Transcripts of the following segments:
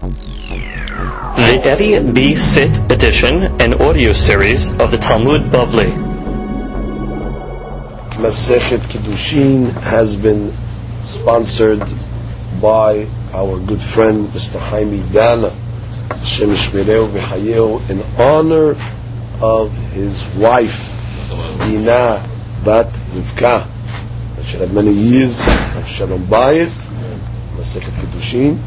The Eddie B. Sit edition and audio series of the Talmud Bavli. Masechet Kiddushin has been sponsored by our good friend Mr. Jaime Dana, Shem Shmireu in honor of his wife, Dina Bat Rivka, that should have many years Shalom Bayit, Masechet Kiddushin,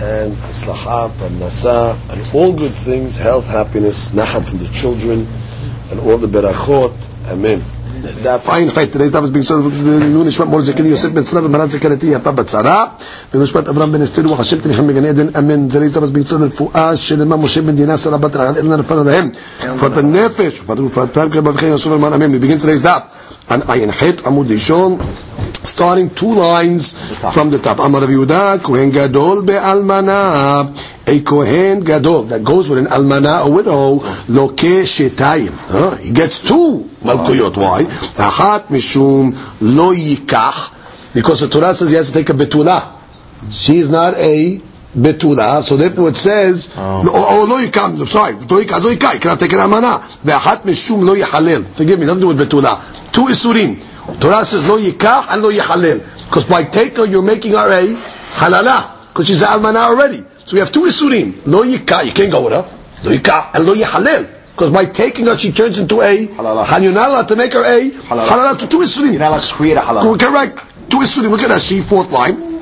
and Aslaha, Parnasa, and all good things, health, happiness, Nachat from the children, and all the Berachot. Amen. fine height today's daf is being served nun ishmat mor zekeli yosef ben tzlav maran zekarati yafa batzara ונשמת אברהם בן אסתר רוח השם תניחם בגן עדן אמן today's daf is being served רפואה של אמא משה בן דינה סלע בת רעל אלנה נפל עליהם רפואת הנפש רפואת רפואתם כרבה וכן יוסף אלמן אמן we begin today's daf on עין ח' עמוד ראשון starting two lines from the top. Amar Yehuda, Kohen Gadol be'almana. A Kohen Gadol that goes with an almana, a widow, loke shetayim. Huh? He gets two malkuyot. Why? Achat mishum lo yikach. Because the Torah says he has to take a betula. She is not a betula, so therefore it says, oh, oh lo yikam, I'm sorry, lo yikam, lo yikam, you cannot take an almana. Ve'achat mishum lo yihalel. Forgive me, nothing to do with betula. Two isurim. Torah says lo yikach and lo yichalel. Because by taker you're making her a halala. Because she's an almana already. So we have two isurim. Lo yikach, you can't go with her. Lo yikach and lo yichalel. Because by taking her, she turns into a halala. You're not allowed to make her a halala, halala to two isurim. You're not allowed to create a halala. Correct. Two isurim. Look at that. She fourth line.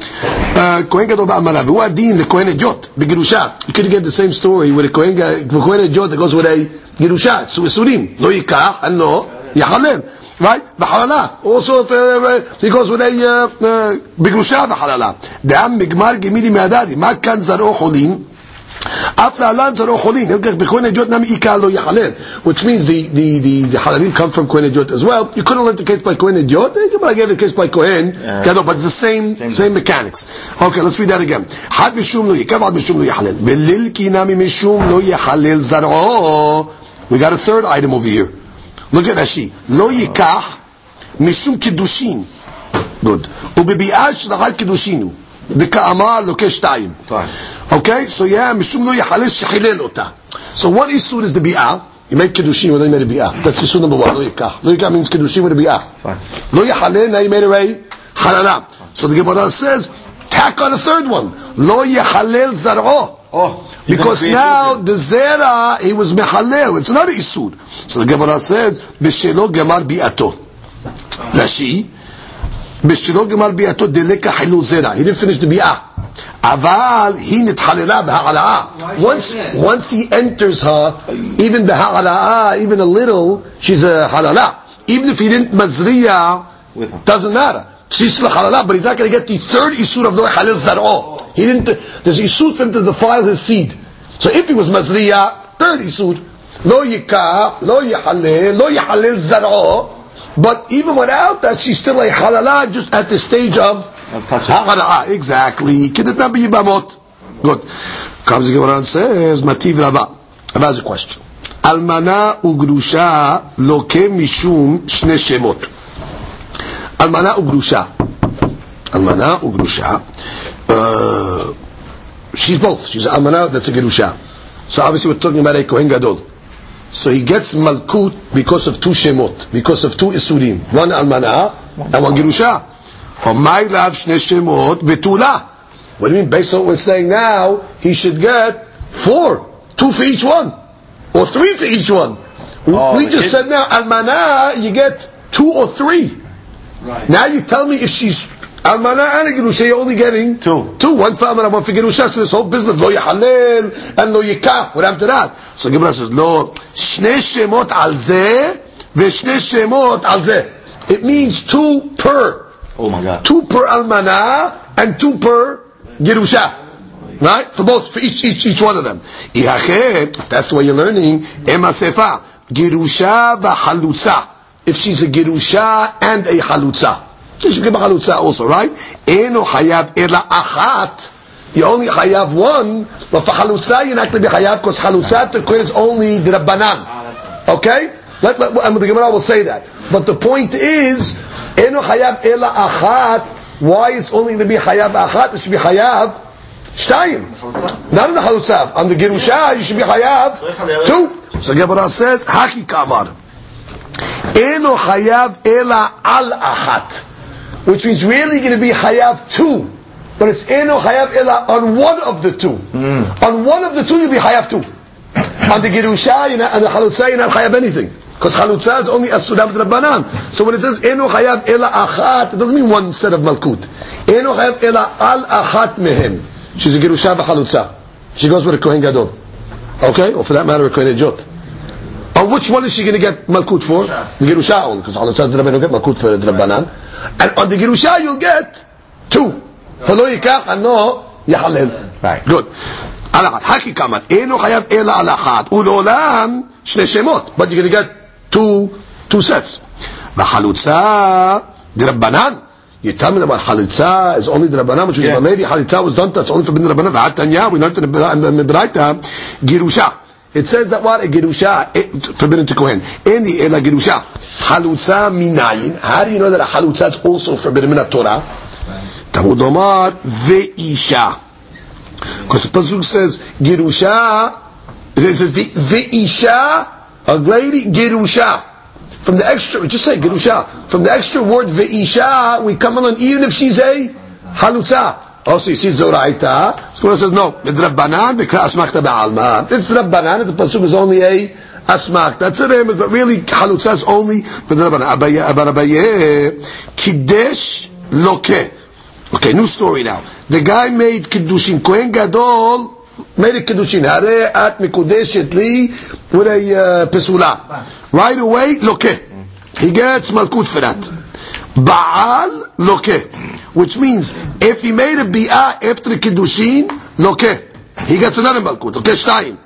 כהן גדול בעמלה, והוא הדין לכהן הג'ות בגירושה. You could get the same story with a כהן הג'ות that goes with a גירושה. It's two איסורים. לא ייקח and לא יחלל. right? וחללה, also if, uh, he goes with a בגרושה וחללה. דעם מגמר גמילי מהדדי, מה כאן זרעו חולין? אף להלן זרעו חולין, בכהן הג'ות נמי עיקר לא יחלל, which means the, the, the, the halalim come from Kohen Ejot as well. You couldn't learn the case by Kohen Ejot, but I gave the case by Kohen, yeah. but it's the same, same, same mechanics. Okay, let's read that again. חד משום לא יקב, עד משום לא יחלל. וליל כי נמי משום לא יחלל זרעו. We got a third item over here. Look at Rashi. לא ייקח משום קידושין. Good. ובביאה שלחת קידושין הוא. דכאמר לוקה שתיים. Okay? So yeah, משום לא יחלל שחילל אותה. So what isur is the bi'ah? You make kiddushin when you made a bi'ah. That's isur number one. לא ייקח. לא ייקח means kiddushin with a bi'ah. לא יחלל, now you made a חללה. So the Gemara says, tack on a third one. לא יחלל זרעו. Because now the zera he was mehalel. It's not a isur. So the Gemara says b'shelo gemar bi'ato. Rashi b'shelo gemar bi'ato deleka hilu zera. He didn't finish the bi'ah. Aval he nithalela b'ha'ala'a. Once once he enters her, even b'ha'ala'a, even a little, she's a halala. Even if he didn't mazriya, doesn't matter. She's still a halala, but he's not going to get the third isur of lo halil zar'o. He didn't. There's isur for him to defile his seed. So if he was mazriya, third isur, lo yikah, lo yihalel, lo yihalel zar'o. But even without that, she's still a halala, just at the stage of halala. Exactly. Kidet nabi yibamot. Good. Comes the Gemara and says, Mativ Rabba. Rabba has a question. Almana ugrusha loke mishum shne shemot. Almana ugrusha. Almana ugrusha. Uh, she's both. She's an almana, that's a gerusha. So obviously we're talking about a kohen gadol. So he gets malkut because of two shemot, because of two isurim. One almana and one gerusha. Or my love shne shemot vetula. What do you mean? Based on what we're saying now, he should get four, two for each one, or three for each one. Oh, we just said now almana, you get two or three. Right. Now you tell me if she's almana and a gerusha, you're only getting Two. Two, one for almana, one for gerusha. So this whole business, lo yahalel and lo yikah. What happened to that? So Gemara says, lo, shne shemot al zeh, v'shne shemot al zeh. It means two per. Oh my God. Two per almana and two per gerusha. Right? For both, for each, each, each one of them. That's the way you're learning, ema sefa, gerusha v'halutza. If she's a gerusha and a halutza. You should give a halutza also, right? Eno hayav ela achat. You only hayav one, but for halutza you're not going to be hayav because halutza to is only the rabbanan. Okay? Let, let, and the Gemara will say that. But the point is, eno hayav ela achat. Why it's only going to be hayav achat? It should be hayav Shtayim. Not in the Halutzav. On the Gerusha, you should be Hayav. Two. So Gemara says, Haki Kamar. Eno Hayav Ela Al Achat. Which means really going to be Hayav two. But it's Eno Hayav Ela on one of the two. Mm. On one of the two, you'll be Hayav two. On the Gerusha and the Halutza, you're not Hayav anything. Because Halutza is only Asuram Rabbanan. So when it says Eno Hayav Ela Achat, it doesn't mean one set of Malkut. Eno Hayav Ela Al Achat Mehem. She's a Gerusha v'Halutza. She goes with a Kohen Gadol. Okay? Or for that matter, a Kohen Ejot. But which one is she going to get Malkut for? The Girusha only, because Allah says the Rabbanan will get Malkut for the Rabbanan. And on the Girusha you'll get two. For no Yikach and no Yahalil. Right. Good. Alakat. Haki Kamat. Eno Hayav Ela Alakat. Ulolam Shne Shemot. But you're going to get two, two sets. Vahalutza the Rabbanan. You tell me about Halitza It's only the Rabbanan, which yeah. was the Malevi. Halitza was done, that's only for the Rabbanan. We learned in the Braita. Girusha. It says that what? A gerusha, eh, forbidden to Kohen. In the in a gerusha, halutza minayin. How do you know that a halutza is also forbidden in Torah? Talmud Omar ve'isha. Because the Pasuk says, gerusha, it says ve'isha, a lady, gerusha. From the extra, just say gerusha. From the extra word ve'isha, we come on even if she's a halutza. Also, you see zoraita. Scholar says no. It's rabbanan v'kra asmachta be'alma. It's rabbanan. The pasuk is only a asmach. That's it. But really, halutza is only the rabbanan. Abaye, kiddush lokeh. Okay, new story now. The guy made kiddushin. Kohen Gadol made a kiddushin. Hare at mikudeshet li with a uh, pesula. Right away, loke. He gets malkut for that. Baal loke. Which means, if he made a bi'ah after the Kiddushin, lokeh. He gets another malkut, okay, shtayim.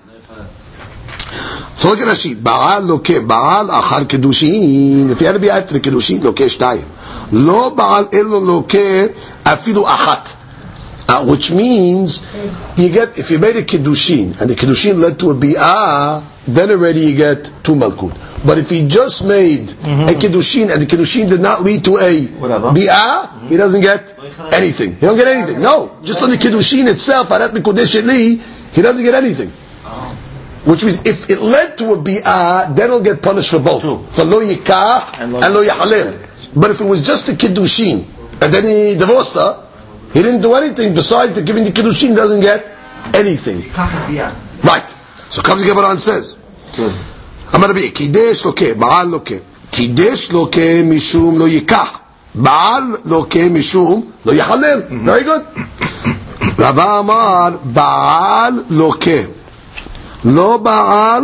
So look at Rashi. Ba'al lokeh, ba'al achar Kiddushin. If he had a bi'ah after the Kiddushin, lokeh shtayim. Lo ba'al elo lokeh afidu achat. Uh, which means you get if you made a kiddushin and the kiddushin led to a bi'ah, then already you get two malkut. But if he just made mm-hmm. a kiddushin and the kiddushin did not lead to a Whatever. bi'ah, he doesn't get anything. He don't get anything. No, just on the kiddushin itself, arat mikodesh li, he doesn't get anything. Which means if it led to a bi'ah, then he'll get punished for both. For lo yikah and And lo lo- yahalil. But if it was just a kiddushin, and then he divorced her, he didn't do anything besides the giving the kiddushin, doesn't get anything. Right. So comes the Gemara and says, אמר רבי, קידש לוקה, בעל לוקה. קידש לוקה משום לא ייקח. בעל לוקה משום לא יחלל. Very good. רבא אמר, בעל לוקה. לא בעל,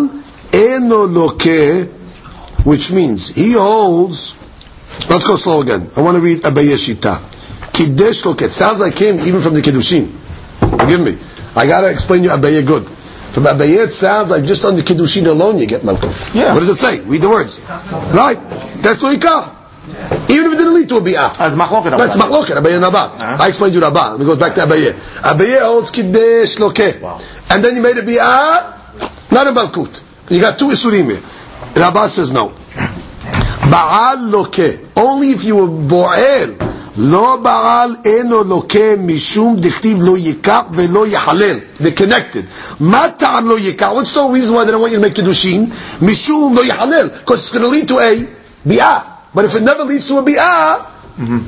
אינו לוקה, which means he holds, let's go slow again. I want to read Abaye Shita. Kiddush look, it sounds like him even from the Kiddushin. Forgive me. I got to explain you Abaye good. From Abaye it sounds like just on the Kiddushin alone you get Malkut. Yeah. What does it say? Read the words. Right. That's what call. Even if it didn't lead to a bi'ah. Ah, it's machloket, That's machloket, Abaye and Rabban. Uh-huh. I explained you Rabban. Let me go back to Abaye. Abaye holds Kiddush loke. And then you made a bi'ah, not a Malkut. You got two Isurim here. Rabban says no. Baal loke. Only if you were bo'el. לא בעל אינו לוקה משום דכתיב לא ייקח ולא יחלל. They're connected. מה טעם לא ייקח? What's the reason why they don't want you to make קידושין? משום לא יחלל. Because it's going to lead to a ביאה. But if it never leads to a ביאה,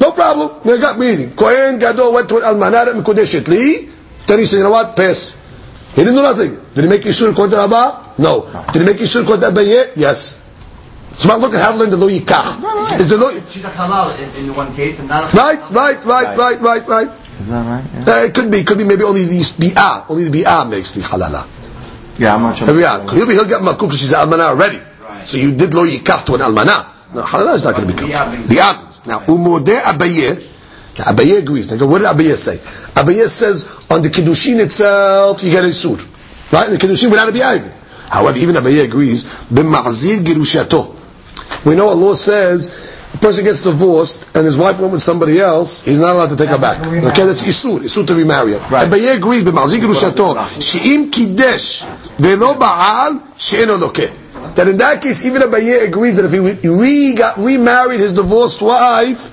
no problem. They got meaning. Kohen Gadol went to an almanah that מקודשת לי, then he said, you know what? Pass. He didn't do nothing. Did he make Yisur according to Rabba? No. Did he make Yisur according to Abaye? Yes. So now look at how to learn the lo yikach. Is the lo She's a halal in, in one case and not a Right, right, right, right, right, right. Is that right? Yeah. Uh, it could be, could be maybe only the bi'ah, only the bi'ah makes the halala. Yeah, I'm not sure. The bi'ah. He'll, be, he'll get makuk because she's an almanah already. So you did lo yikach to an almanah. No, halala is not going to become. Bi'ah brings- Bi'ah. brings. Now, umode abaye. Now, Abaye agrees. Now, what did Abaye say? Abaye says on the kiddushin itself you get a suit, right? In the kiddushin without a bi'ah. even. However, even Abaye agrees. B'ma'zir girushato. We know a law says a person gets divorced and his wife went with somebody else, he's not allowed to take her back. Okay, that's isur, isur to remarry her. Right. Abaye agrees, במחזיק גרושתו, שאם קידש ולא בעל, שאינו לוקה. That in that case, even Abaye agrees that if he re got remarried his divorced wife,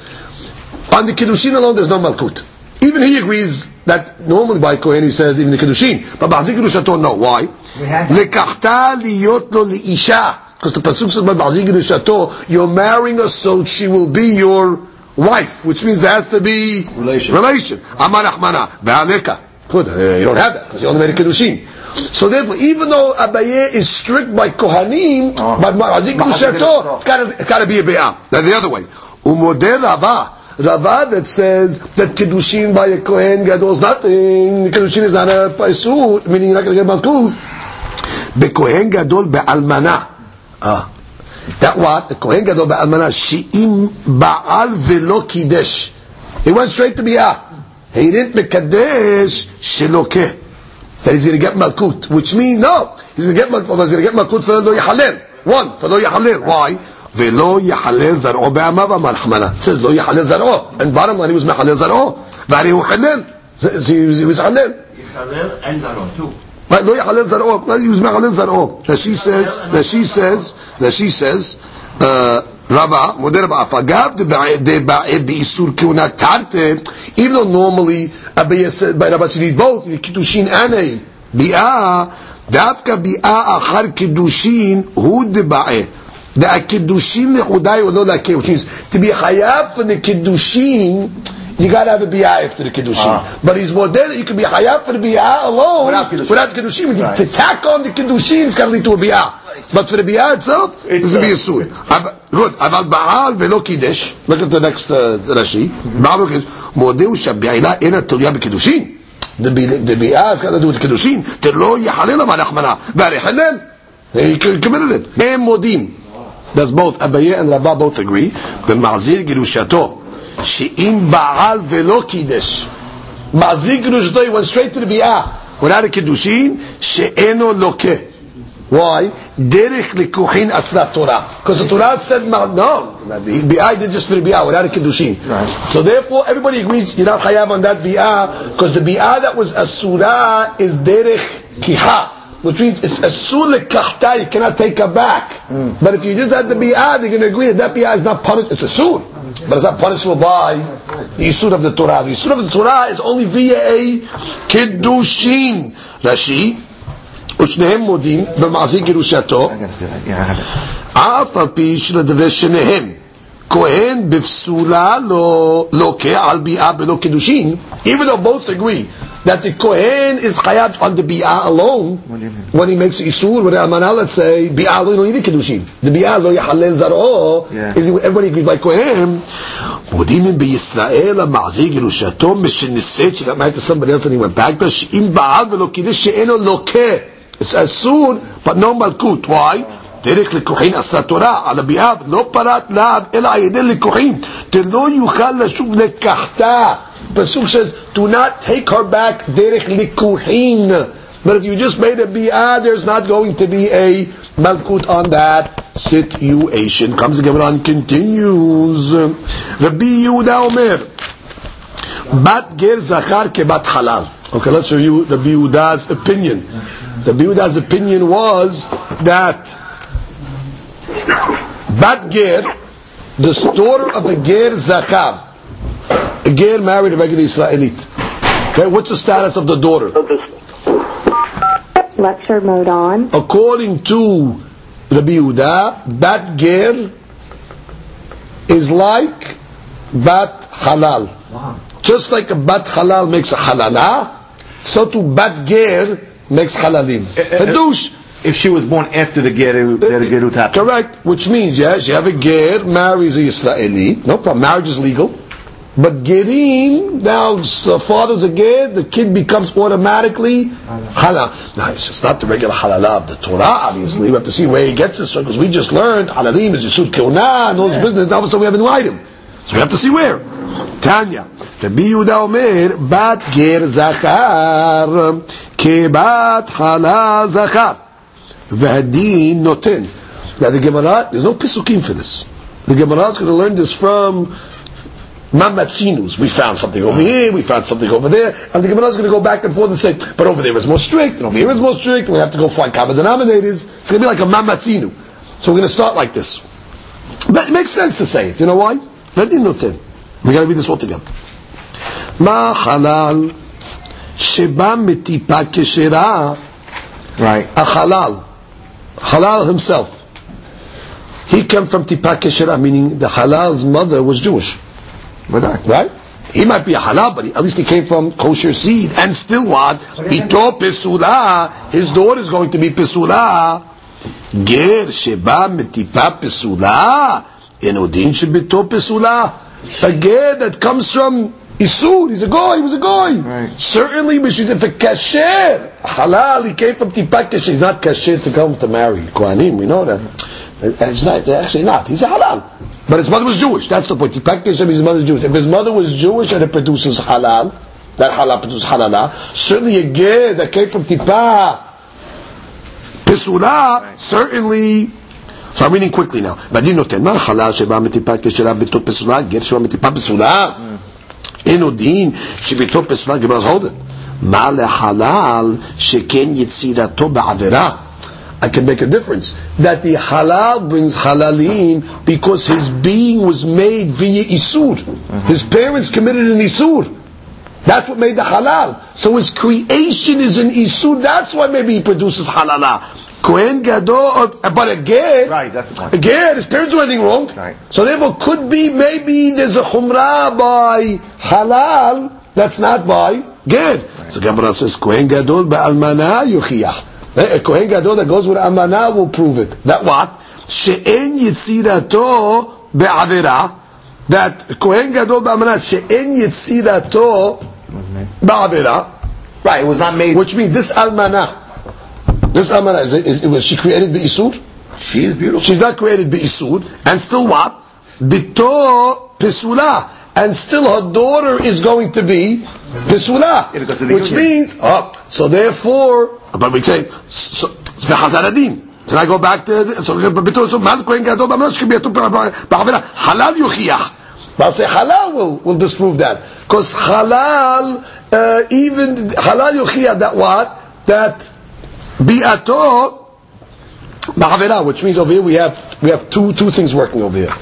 on the kiddushin alone, there's no malkut. Even he agrees that normally by Kohen he says even the Kedushin, but Ba'azik Kedushato, no. Why? had- לקחתה להיות לו לאישה. Because the Pasuk says, by Shato, you're marrying her so she will be your wife, which means there has to be relation. relation. Amar Ahmana, Ve'aleka. Good, uh, you don't have that, because you only made a Kiddushim. So therefore, even though Abaye is strict by Kohanim, oh. by Ma'azik Shato, it's got to be a Be'ah. Now the other way. Umodel Rava Rava that says that Kiddushin by a Kohen Gadol is nothing. Kiddushin is not a Paisut, meaning you're not going to get Malkut. Bekohen Gadol Be'almanah. אה. That what? The Kohen Gadol באלמנה, שאם בעל ולא קידש. He went straight to ביאה. He didn't מקדש שלוקה. That he's going to get malkut, which means no, he's going to get malkut. He's going to get malkut for לא יחלל. One, for לא יחלל. Why? ולא יחלל זרעו בעמיו אמר רחמנה. It says לא יחלל זרעו. And bottom line, he was מחלל זרעו. והרי הוא חלל. He was חלל. יחלל אין זרעו, too. Right? No yachalel zar'o. Not use mechalel zar'o. That she says. That she says. That she says. Uh, Rava, Moder Ba'afagav, Deba'e Be'isur Kiuna Tarte, even though normally Abiya said by Rabbi she did both, the Kiddushin a Bi'ah, Dafka Bi'ah Achar Kiddushin, Hu Deba'e. The Kiddushin Le'udai Olo La'ke, which means to be Chayav for the Kiddushin, you gotta have a bi'ah after the kiddushin. But he's more dead. You can be hayat for the bi'ah alone Without kiddushin. without the kiddushin. Right. To tack on the kiddushin, it's gotta lead to a bi'ah. But for the bi'ah itself, this will be a sur. Good. Aval ba'al velo kiddush. Look at the next uh, Rashi. Ba'al is modeu shabi'ila ena tulia b'kiddushin. The bi- the bi'ah has got to do with the kiddushin. Telo yachalel ma nachmana. V'ari halel. He committed it. Em modim. That's both Abaye and Rabba both agree. במעזיר גירושתו, שאם בעל ולא קידש, מעזיר גירושתו, he went straight to the ביאה, without a קידושין, שאינו לוקה. Why? דרך לקוחין אסרה תורה. Because the Torah said, no, ביאה did just for the ביאה, without a קידושין. So therefore, everybody agrees, you're not chayav on that ביאה, because the ביאה that was asura is derech kiha. Which means it's asur lekachta, you cannot take her back. But if you just had the bi'ah, they're going to agree that that bi'ah is not punished. It's asur, but it's not punishable by the isur of the Torah. The isur of the Torah is only via a kiddushin. Rashi, ושניהם מודים במעשי גירושתו, I gotta see that. Yeah, I have it. אף על פי שלדברי שניהם, כהן בפסולה לא לוקה על ביאה בלא קידושין, even though both agree that the Kohen is chayav on the bi'ah alone, do you mean? when he makes isur, with Amana, let's say, bi'ah alone, you don't need a kiddushin. The bi'ah lo yachalel zar'o, Yeah. is everybody agrees by Kohen. מודים הם בישראל המעזי גירושתו משנישאת, she got married to somebody else and he went back to, שאם בעל ולא קידש שאינו לוקה. It's asur, but no malkut. Why? דרך לקוחין עשה תורה על הביאה, לא פרט לאו, אלא על ידי לקוחין. דלא יוכל לשוב לקחתה. Pasuk says, do not take her back derech likuhin. But if you just made a bi'ah, there's not going to be a malkut on that situation. Comes the Gemara and continues. Rabbi Yehuda Omer, Bat ger zachar ke bat halal. Okay, let's review Rabbi Yehuda's opinion. Rabbi Yehuda's opinion was that bat ger, the daughter of a ger zachar, a ger married a regular Israelite. Okay, what's the status of the daughter? Lecture mode on. According to Rabbi Yehuda, bat ger is like bat halal. Just like a bat halal makes a halala, so to bat ger makes halalim. Eh, eh, eh, Hadush. If she was born after the Geru, the Gerut happened. Correct. Which means, yes, you have a ger, marries a Israeli, no problem, marriage is legal. But gerim, now the father's a ger, the kid becomes automatically halal. Now, it's just not the regular halala of the Torah, obviously. We have to see where he gets this from, because we just learned halalim is yisud keuna and all this business. Now, all of a sudden we have a new item. So we have to see where. Tanya. Rabbi Yehuda Omer, bat ger zachar, kebat halal zachar. V'hadin noten. Now the Gemara, there's no pisukim for this. The Gemara is going to learn this from mamatzinus. We found something over here, we found something over there, and the Gemara is going to go back and forth and say, but over there is more strict, and over here is more strict, and we have to go find common denominators. It's going to be like a mamatzinu. So we're going to start like this. But it makes sense to say it. You know why? Let me note. We got to read this all together. Ma halal sheba metipa keshera. Right. A halal, halal himself. He came from tipa keshera, meaning the halal's mother was Jewish right? He might be a halal, but he, at least he came from kosher seed, and still what? Ito pesula, his daughter is going to be pesula. Ger sheba metipa pesula, enodin shebito pesula. A ger that comes from Isur, he's a goy, he was a goy. Right. Certainly, but she's if a kasher, halal, he came from tipa kasher. He's not kasher to come to marry Kohanim, we know that. He's not, actually not. He's a halal. But his mother was Jewish. That's the point. Tipa kasher, his mother was Jewish. If his mother was Jewish and it produces halal, that halal produces halala, certainly a ger that came from tipa pesula, certainly so I'm reading quickly now. והדין נותן, מה החלל שבא מטיפה כשרה ביתו פסולה, גר שבא מטיפה פסולה? אין עוד דין שביתו פסולה, גמר hold it. מה לחלל שכן יצירתו בעבירה? I can make a difference. That the halal brings halalim because his being was made via isur. His parents committed an isur. That's what made the halal. So his creation is an isur. That's why maybe he produces halala. Kohen gadol, uh, but again, Right, that's the point. Again, his parents do anything wrong. Right. So therefore, could be maybe there's a chumrah by halal that's not by ged. So Gemara says Kohen gadol ba'almana yuchiyah. A Kohen gadol that goes with almana will prove it. That what? She'en yitzirato be'avera. That Kohen gadol ba'almana she'en yitzirato ba'avera. Right, it was not made. Which means this almana. This almana, is, is, was she created by Isur? She is beautiful. She's not created Isud, and still what? Bito Pisula. And still her daughter is going to be Pisula. Yeah, because of the Which means, oh, so therefore, but we say, so, so. So I go back to, the- so, Bito, so, Mad Kohen Gadol, Bamana, should be a Ba'avera, Halal Yuchiyah. But I'll say halal will, will disprove that. Because halal, uh, even, halal yuchiyah, that what? That bi'ato, Ma'avera, which means over here we have we have two two things working over here.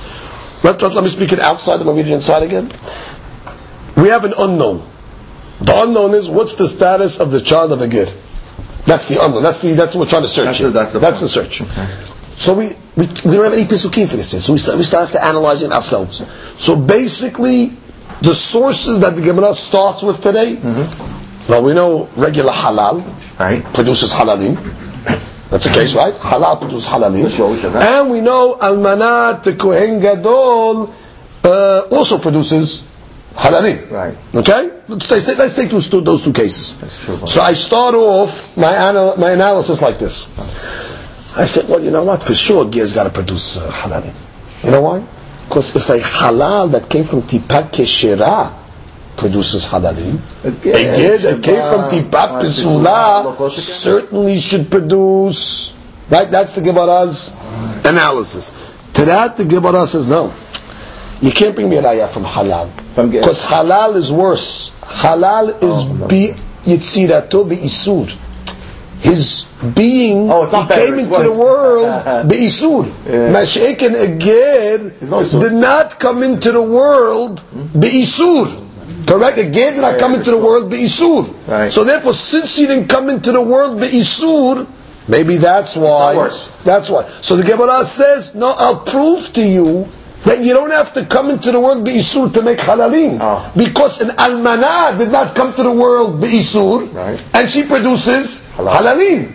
Let, let, let me speak it outside, and I'll read it inside again. We have an unknown. The unknown is what's the status of the child of the gid. That's the unknown. That's the that's what we're trying to search. That's the- that's the that's the search. So we, we we don't have any pisukim for this. So we start, we start have to analyze it ourselves. So basically, the sources that the Gemara starts with today. Well, we know regular halal Right. produces halalim. That's the case, right? Halal produces halalim. And we know almanat the kohen gadol uh, also produces halalim. Right. Okay. Let's take, let's take those two, those two cases. So I start off my anal- my analysis like this. I said, well, you know what? For sure, ger's got to produce uh, halalim. You know why? Because if a halal that came from tipat keshera produces halalim, a gear that came from tipat pesula certainly should produce. Right? That's the Gemara's analysis. To that, the Gemara says no. You can't bring me a raya from halal. Because halal is worse. Halal is bi yitzirato bi isur. His being, Oh, he better, came into the world bi isur. Masha'ik and Aged did not come into the world bi isur. Correct? Again, did not come into the world bi isur. Right. So therefore, since he didn't come into the world bi isur, maybe that's why. That's why. So the Gemara says, no, I'll prove to you that you don't have to come into the world be'isur to make halalim. Oh. Because an almanah did not come to the world be'isur, Right. and she produces halalim.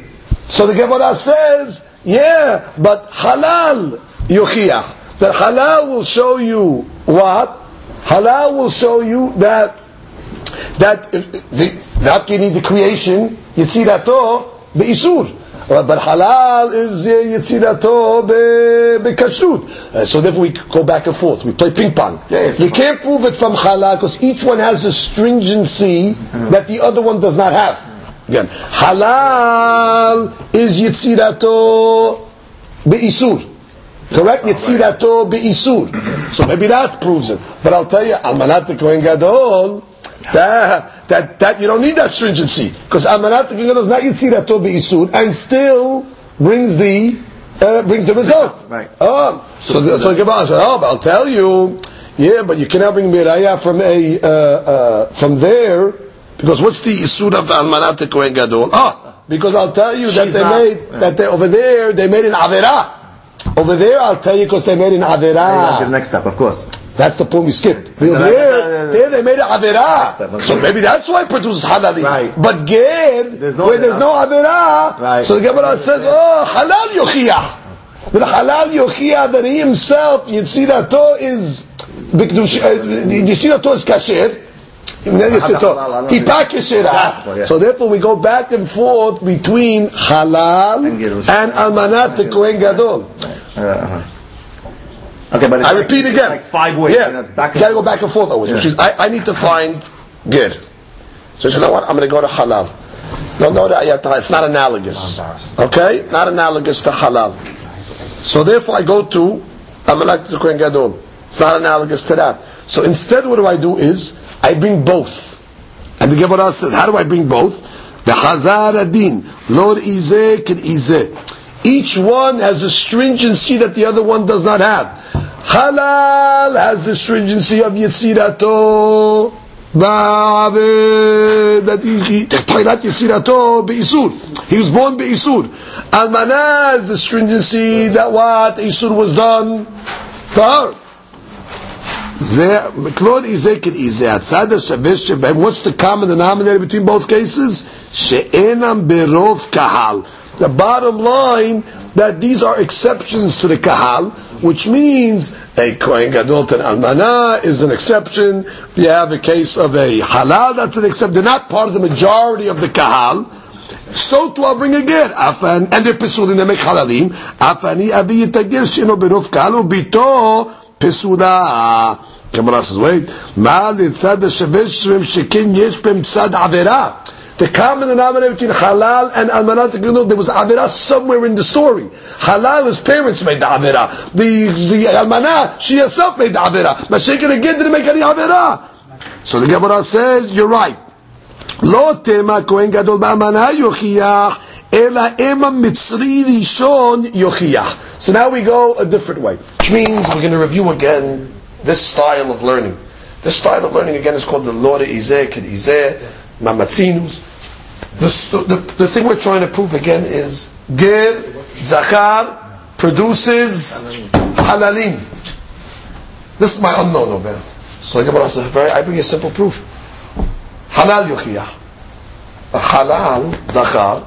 So the Gemara says, yeah, but halal yuchiyah. That halal will show you what? Halal will show you that that the, not getting the creation, Yitzirato be'isur. But halal is Yitzirato be- bekashrut. Uh, So therefore we go back and forth. We play ping pong. Yeah, you can't prove it from halal because each one has a stringency that the other one does not have. Again, halal is Yitzirato be'isur. Correct? Yitzirato be'isur. So maybe that proves it. But I'll tell you, Almanat Kohen Gadol, that, that, that you don't need that stringency. Because Gadol is not Yitzirato be'isur and still brings the, uh, brings the result. Right. Oh, so the, so the Gemara said, oh, I'll tell you, yeah, but you cannot bring Miraya from a, uh, uh, from there, Because what's the isur of almanat kohen gadol? Ah, because I'll tell you that She's they not- made that they over there they made an avera. Over there, I'll tell you because they made an To the next step, of course. That's the point we skipped. Over no, no, there, there they made an avera. So maybe that's why it produces halalim. Right. But ger, There's no where there's no avera, Right. so the Gemara says, oh, halal yochiyah. The halal yochiyah that he himself, Yitzirato is, uh, Yitzirato is kasher. halal, Tipa keshera. Yeah. So therefore we go back and forth between halal And almanat the Kohen Gadol. Okay, but it's I like- repeat again. Like five ways. Yeah, and that's back you and gotta go back and forth always. Which is, I, I need to find good. So you know what? I'm going to go to halal. No, no, it's not analogous. Okay, not analogous to halal. So therefore, I go to Amalek to Kohen Gadol. It's not analogous to that. So instead, what do I do is I bring both. And the Gemara says, how do I bring both? The Hazar Adin, Lord Izeh Kid Izeh. Each one has a stringency that the other one does not have Halal has the stringency of Yetzirato. Ba'aved, that he, he, Tailat Yetzirato Be'isur. He was born Be'isur. Almanah has the stringency that what? Isur was done to her. זה, מקלוד איזה כאיזה, הצד השווה שבהם, what's the common denominator between both cases? שאינם ברוב קהל. The bottom line, that these are exceptions to the kahal, which means a Kohen Gadol and Almana is an exception. You have a case of a Halal, that's an exception. They're not part of the majority of the Kahal. So to I bring a afan, and they're pesulim, they make halalim, afani abi yitagir shino beruf kalu bito pesuda. Kabbalah says, wait, ma litzad ha-shevesh shvim shekin yesh tzad avera. The common denominator between halal and almanat gadol, there was avera somewhere in the story. Halal, his parents made the avera. The, the almanah, she herself made the avera. Mashiach again didn't make any avera. So the Gemara says, you're right. לא תמה כהן גדול באמנה יוכיח, אלא אם המצרי ראשון יוכיח. So now we go a different way. Which means we're going to review again this style of learning. This style of learning again is called the Lore Izeh, Kid Izeh, Mamatzinus. The, the, the thing we're trying to prove again is Ger, Zakar, produces halalim. This is my unknown over here. So I bring a simple proof. Halal yochiyah. A halal zakar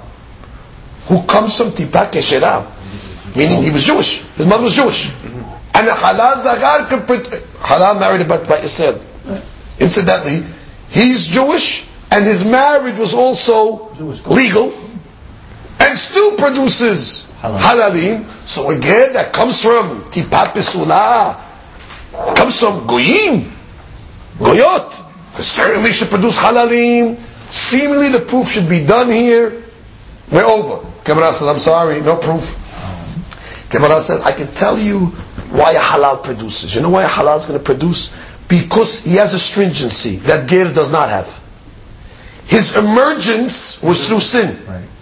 who comes from tipa keshera, meaning he was Jewish. His mother was Jewish, and a halal zakar could halal married about by Yisrael. Incidentally, he's Jewish, and his marriage was also legal, and still produces halalim. So again, that comes from tipa pesula, comes from goyim, goyot. Certainly should produce halalim. Seemingly the proof should be done here. We're over. Gemara says, I'm sorry, no proof. Gemara says, I can tell you why a halal produces. You know why a halal is going to produce? Because he has a stringency that ger does not have. His emergence was through sin.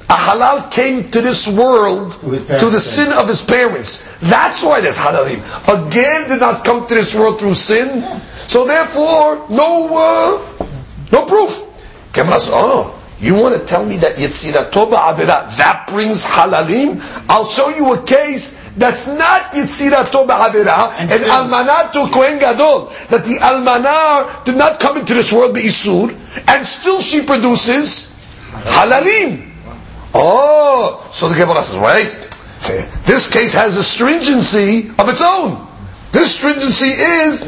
A halal came to this world through the sin. of his parents. That's why there's halalim. Again, did not come to this world through sin. So therefore, no, uh, no proof. Says, oh, you want to tell me that Yitzirato ba'avira, that brings halalim? I'll show you a case that's not Yitzirato ba'avira, and almanah to Kohen Gadol, that the almanah did not come into this world be isur, and still she produces halalim. Oh, so the Gemara says, wait, this case has a stringency of its own. This stringency is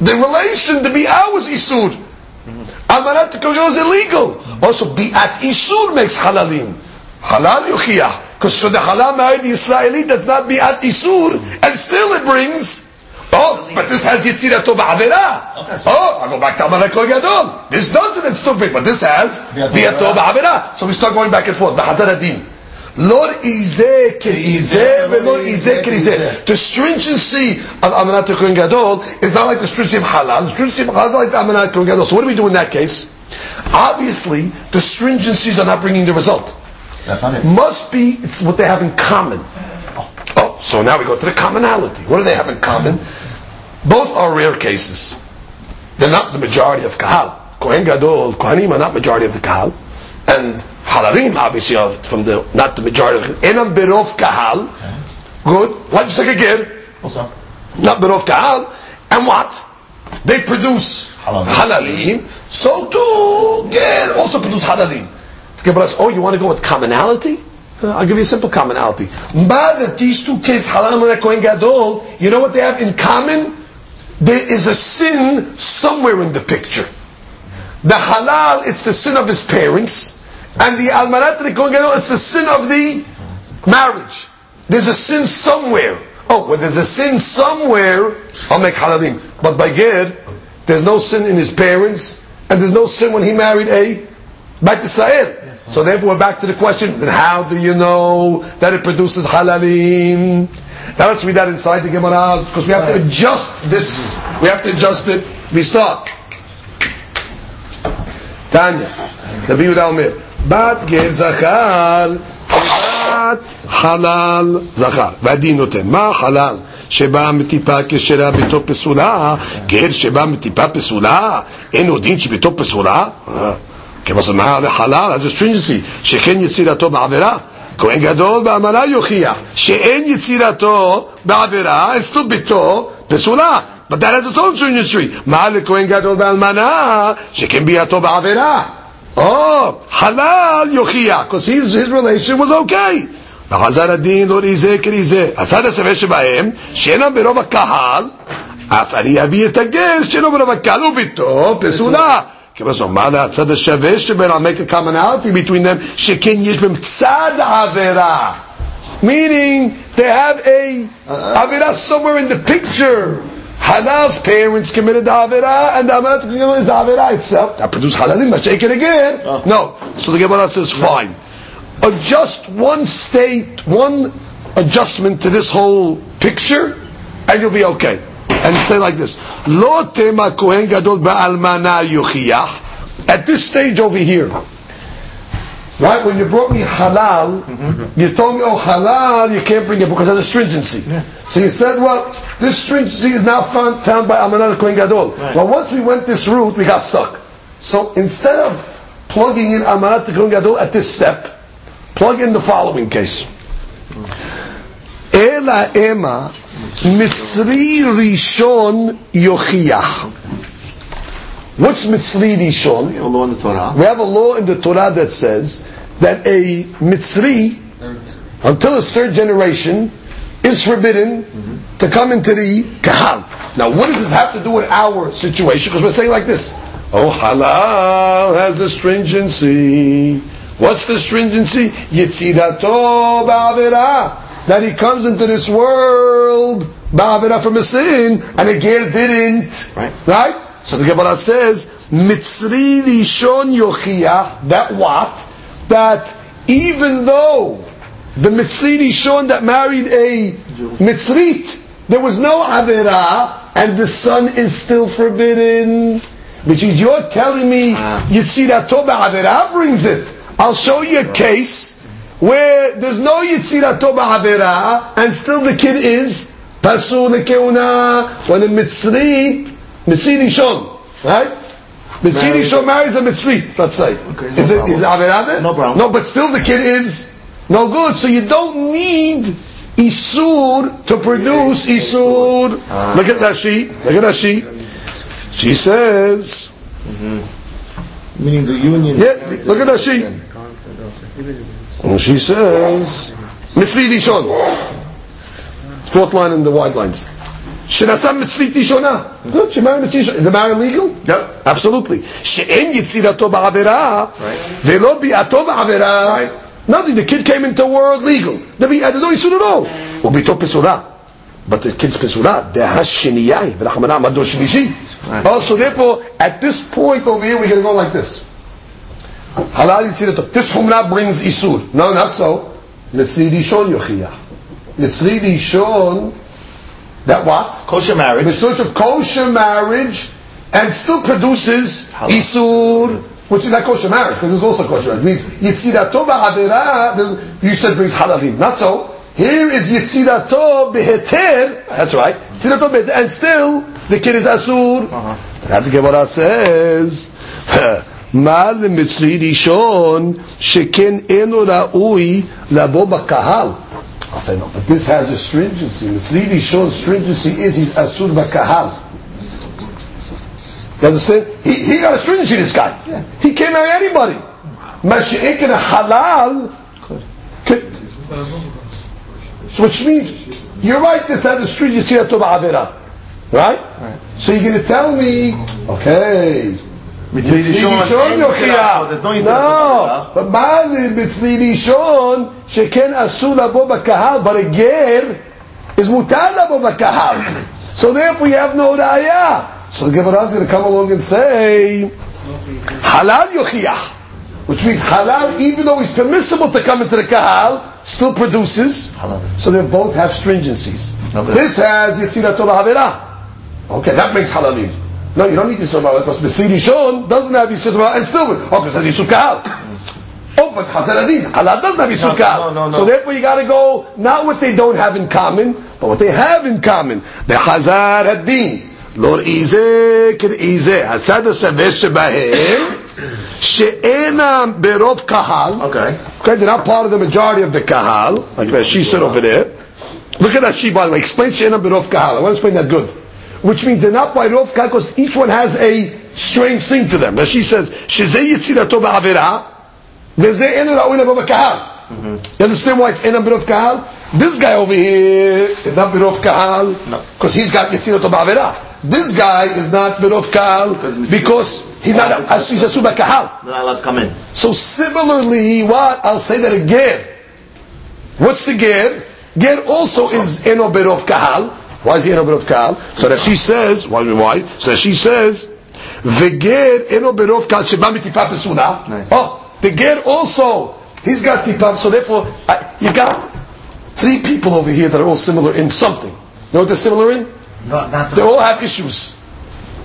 the relation to bi'ah was isur. Almanat is illegal. Also, bi'at isur makes halalim. Halal yuchiyah. Because for the halal married the Israeli, that's not bi'at isur, and still it brings. Oh, but this has yitzira tova avera. Oh, I go back to Amalek Gadol. This doesn't, it's still big, but this has Bi'at avera. So we start going back and forth. The Hazar Adin. Lord izeh kir izeh velor izeh izeh. The stringency of Amanat Kohen Gadol is not like the stringency of halal. The stringency of halal is like the Amanat Kohen Gadol. So what do we do in that case? Obviously, the stringencies are not bringing the result. That's not it. Must be it's what they have in common. Oh, oh, so now we go to the commonality. What do they have in common? Both are rare cases. They're not the majority of kahal. Kohen Gadol, Kohanim are not majority of the Kahal, and Halalim obviously are from the, not the majority of the Enam Berov Kahal, good, what you say again? Also. Not Berov Kahal, and what? They produce Halalim. Halalim, so too, Ger also produce Halalim. Oh, you want to go with commonality? Uh, I'll give you a simple commonality. Ma that these two cases, Halalim and Kohen Gadol, you know what they have in common? There is a sin somewhere in the picture. The halal, it's the sin of his parents, and the almanat Kohen Gadol, it's the sin of the marriage. There's a sin somewhere. Oh, when there's a sin somewhere, I'll make halalim. But by Ger, there's no sin in his parents, and there's no sin when he married a Beit Israel. So therefore, we're back to the question: Then how do you know that it produces halalim? Now let's read that inside the Gemara because we have to adjust this. We have to adjust it. We start. Tanya, Rabbi Yehuda Omer, Bat Ger Zachar, Bat Halal Zachar. והדין נותן. מה החלל? שבא מטיפה כשרה ביתו פסולה, גר שבא מטיפה פסולה, אין עוד דין שביתו פסולה? אה, כיוון שמה לחלל, אז זה stringency, שכן יצירתו בעבירה. כהן גדול באמנה יוכיח שאין יצירתו בעבירה, אין סתות ביתו פסולה. But that has its own stringency. מה לכהן גדול באלמנה, שכן ביאתו בעבירה. Oh, halal יוכיח, because his, his relation was okay. וחזר הדין לא ריזה כריזה. הצד הסבר שבהם, שאינם ברוב הקהל, אף אני אביא את הגר שאינו ברוב הקהל וביתו פסולה. I'll make a commonality between them. Meaning they have a uh, avira somewhere in the picture. Halal's parents committed the avira, and the avira is the avira itself. That produced halalim, but shake it again. Oh. No. So the Gemara says, fine. Adjust one state, one adjustment to this whole picture, and you'll be okay. And say like this: Lo tema kohen gadol ba'almana yuchiyah. At this stage over here, right when you brought me halal, mm-hmm. you told me, oh halal, you can't bring it because of the stringency. So you said, well, this stringency is now found, found by almana kohen gadol. Well, once we went this route, we got stuck. So instead of plugging in almana kohen gadol at this step, plug in the following case. Mm. Ela ema mitzri rishon yochiyah. What's mitzri rishon? Although in the Torah. We have a law in the Torah that says that a mitzri, until his third generation, is forbidden to come into the kahal. Now, what does this have to do with our situation? Because we're saying like this: Oh, halal has the stringency. What's the stringency? Yitzirato ba'avera. That he comes into this world ba'avera from a sin, and a ger didn't. Right. Right? So the Gemara says, Mitzri Rishon Yochiyah, that what? That even though the Mitzri Rishon that married a Mitzrit, there was no Avera, and the son is still forbidden. Which is, you're telling me ah. you see that Toba Ba'avera brings it. I'll show you a case where there's no Yitzirato Ba'avera, and still the kid is Pasul Lekeuna, when a Mitzrit, Mitzri Rishon, right? Mitzri Rishon marries a Mitzrit, let's say. Okay, no is it problem. it Avera there? No problem. No, but still the kid is no good. So you don't need Isur to produce Isur. Ah. Look at Rashi. Look at Rashi. She says, mm-hmm. Meaning the union. yeah, look at Rashi. And she says, Mitzri Rishon. Fourth line in the wide lines. שנשא מצרית ראשונה. Good, she married מצרית ראשונה. Is the marriage legal? Yep. Absolutely. שאין יצירתו בעבירה, ולא ביאתו בעבירה. Right. Nothing, the kid came into the world legal. There be- there's no issue at all. וביתו פסולה. But the kid's פסולה, דעה שנייה היא, ורחמנא עמדו שלישי. Also, therefore, at this point over here, we're going to go like this. halal yitzirato. This humna brings isur. No, not so. Yitzri rishon yochiyah. Yitzri rishon, that what? Kosher marriage. Mitzvah of kosher marriage and still produces isur, which is not kosher marriage, because it's also kosher marriage. It means yitzirato ba'avera, there's- you said brings halalim. Not so. Here is yitzirato beheter, that's right. Yitzirato beheter, and still the kid is asur. Uh-huh. That what Gemara says, מה למצרי ראשון שכן אינו ראוי לבוא בקהל? I'll say no, but this has a stringency. מצרי ראשון stringency is he's asur bakahal. You understand? He, he got a stringency, this guy. He can't marry anybody. Mashiach a halal. Could, so which means, you're right, this has a stringency to Avera. Right? So you're going to tell me, okay, Mitzri Rishon Yochia. There's no Yitzhak no. But Ma'al Mitzri Rishon, Sheken Asu Labo but a is Mutar Bakahal. So therefore you have no Raya. So the Gemara is going to come along and say, Halal yochiyah, Which means halal, even though it's permissible to come into the kahal, still produces. Halal. So they both have stringencies. This has yitzirat Torah Haverah. Okay, that makes halalim. No, you don't need Yisur Ma'al because Mesri Rishon doesn't have Yisur Ma'al and still, okay, it says Yisur Kahal. Oh, but Chazal Adin, halal doesn't have Yisur Kahal. no, no, no. So therefore you gotta go, not what they don't have in common, but what they have in common. The Chazar Adin. לא ראיזה כראיזה, הצד השווה שבהם, שאינם ברוב קהל, Okay. Okay, they're not part of the majority of the kahal, like that she said over there. Look at that she, by the way. Explain she'ena berov kahal. I want to explain that good. which means they're not by Rov Kakos. Each one has a strange thing to them. That she says, Shezei Yitzirato Ba'avera, Vezei Ena Ra'oy Lebo Ba'Kahal. You understand why it's Ena Birov Kahal? This guy over here is not Birov Kahal, because no. he's got Yitzirato Ba'avera. This guy is not Birov Kahal, because he's not, he's a Suba Kahal. They're not to come in. So similarly, what? I'll say that again. What's the Ger? Ger also is Eno Berov Kahal, why is he eno berov kahal? So that she says, why? Why? So that she says, v'ger eno berov kahal sheba mitipa pesuna. Nice. Oh, the ger also, he's got tipa. So therefore, I, you got three people over here that are all similar in something. You know what they're similar in? Not, not They all have issues.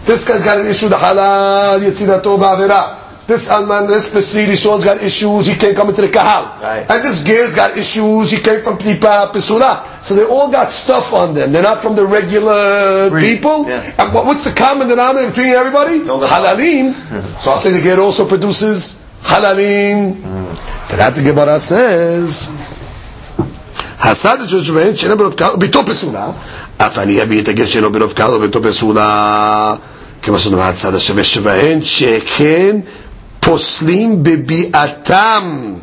This guy's got an issue, the halal, yitzirato ba'avera This alman, this Pesri Rishon's got issues, he can't come into the kahal. Right. And this Ger's got issues, he came from Pipa, Pesura. So they all got stuff on them. They're not from the regular Breed, people. yeah. And what, what's the common denominator between everybody? All the- Halalim. so I'll say the Ger also produces halalim. Then that the Gemara says, הסד שבהן שאינו ברוב קהל וביתו פסולה, אף אני אביא את הגר שאינו ברוב קהל וביתו פסולה, כמו שנאמר הצד השווה שבהן, שכן פוסלים בביעתם.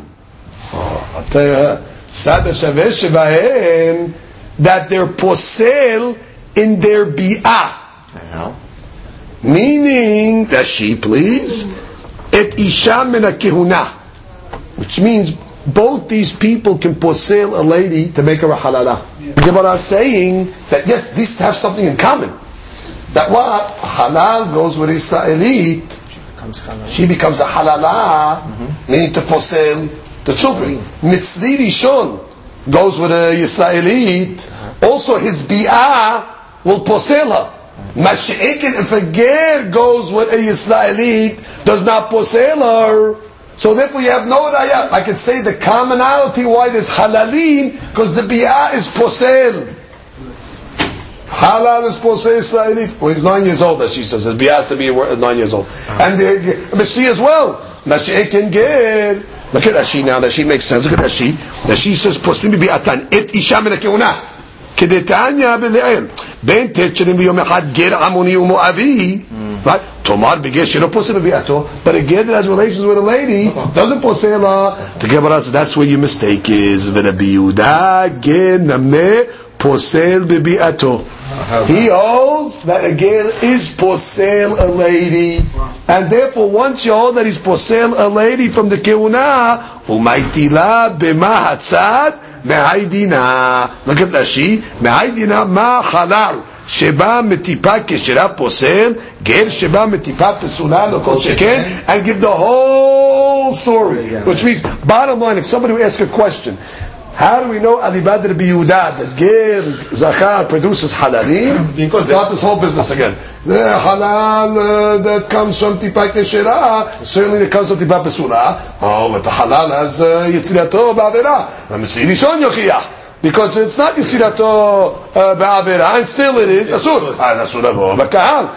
הצד השווה שבהן, that they're פוסל in their ביעה. How? meaning that she please et isha min kehuna which means both these people can posel a lady to make her a halala the Gemara is saying that yes these have something in common that what halal goes with Israelite she becomes a halala ah, meaning to posel the children mitzri rishon goes with a Yisraelite uh-huh. also his bi'ah will posel her uh-huh. Mashiach, if a ger goes with a Yisraelite, does not posel her. So therefore you have no raya. I can say the commonality why there's halalim, because the bi'ah is posel. Halal is posel Israelite. Well, he's nine years old, as she says. His bi'ah has to be uh, nine years old. And the Messiah as well. Mashiach and ger. Look at Rashi now. Rashi makes sense. Look at Rashi. Rashi says, poslim bi'atan et isha min ha-keuna. כדתניא בלעיל, בין ט' שנים ביום אחד גר עמוני ומואבי, right? תאמר בגר שלא פוסל בביאתו, but a ger that has relations with a lady, doesn't פוסל לה. The Gemara says, that's where your mistake is, ורבי יהודה גר נמה פוסל בביאתו. He holds that a ger is posel a lady, and therefore once you hold that he's posel a lady from the keuna, umaitila b'ma hatzad מהי look at Rashi, מהי דינה מה חלל שבא מטיפה כשרה פוסל, גר שבא מטיפה פסולה, לא כל שכן, and give the whole story. Which means, bottom line, if somebody would ask a question, how do we know Alibad Rabbi Yehuda that Ger Zachar produces halalim? Because start this whole business again. The halal uh, that comes from tipa keshera, certainly that comes from tipa pesula. Oh, but the halal has uh, yitzirato ba'avera. And Mr. Rishon yochiyah. Because it's not Yisirato uh, Ba'avera, and still it is Asur. Ah, Asur Abo Bakahal.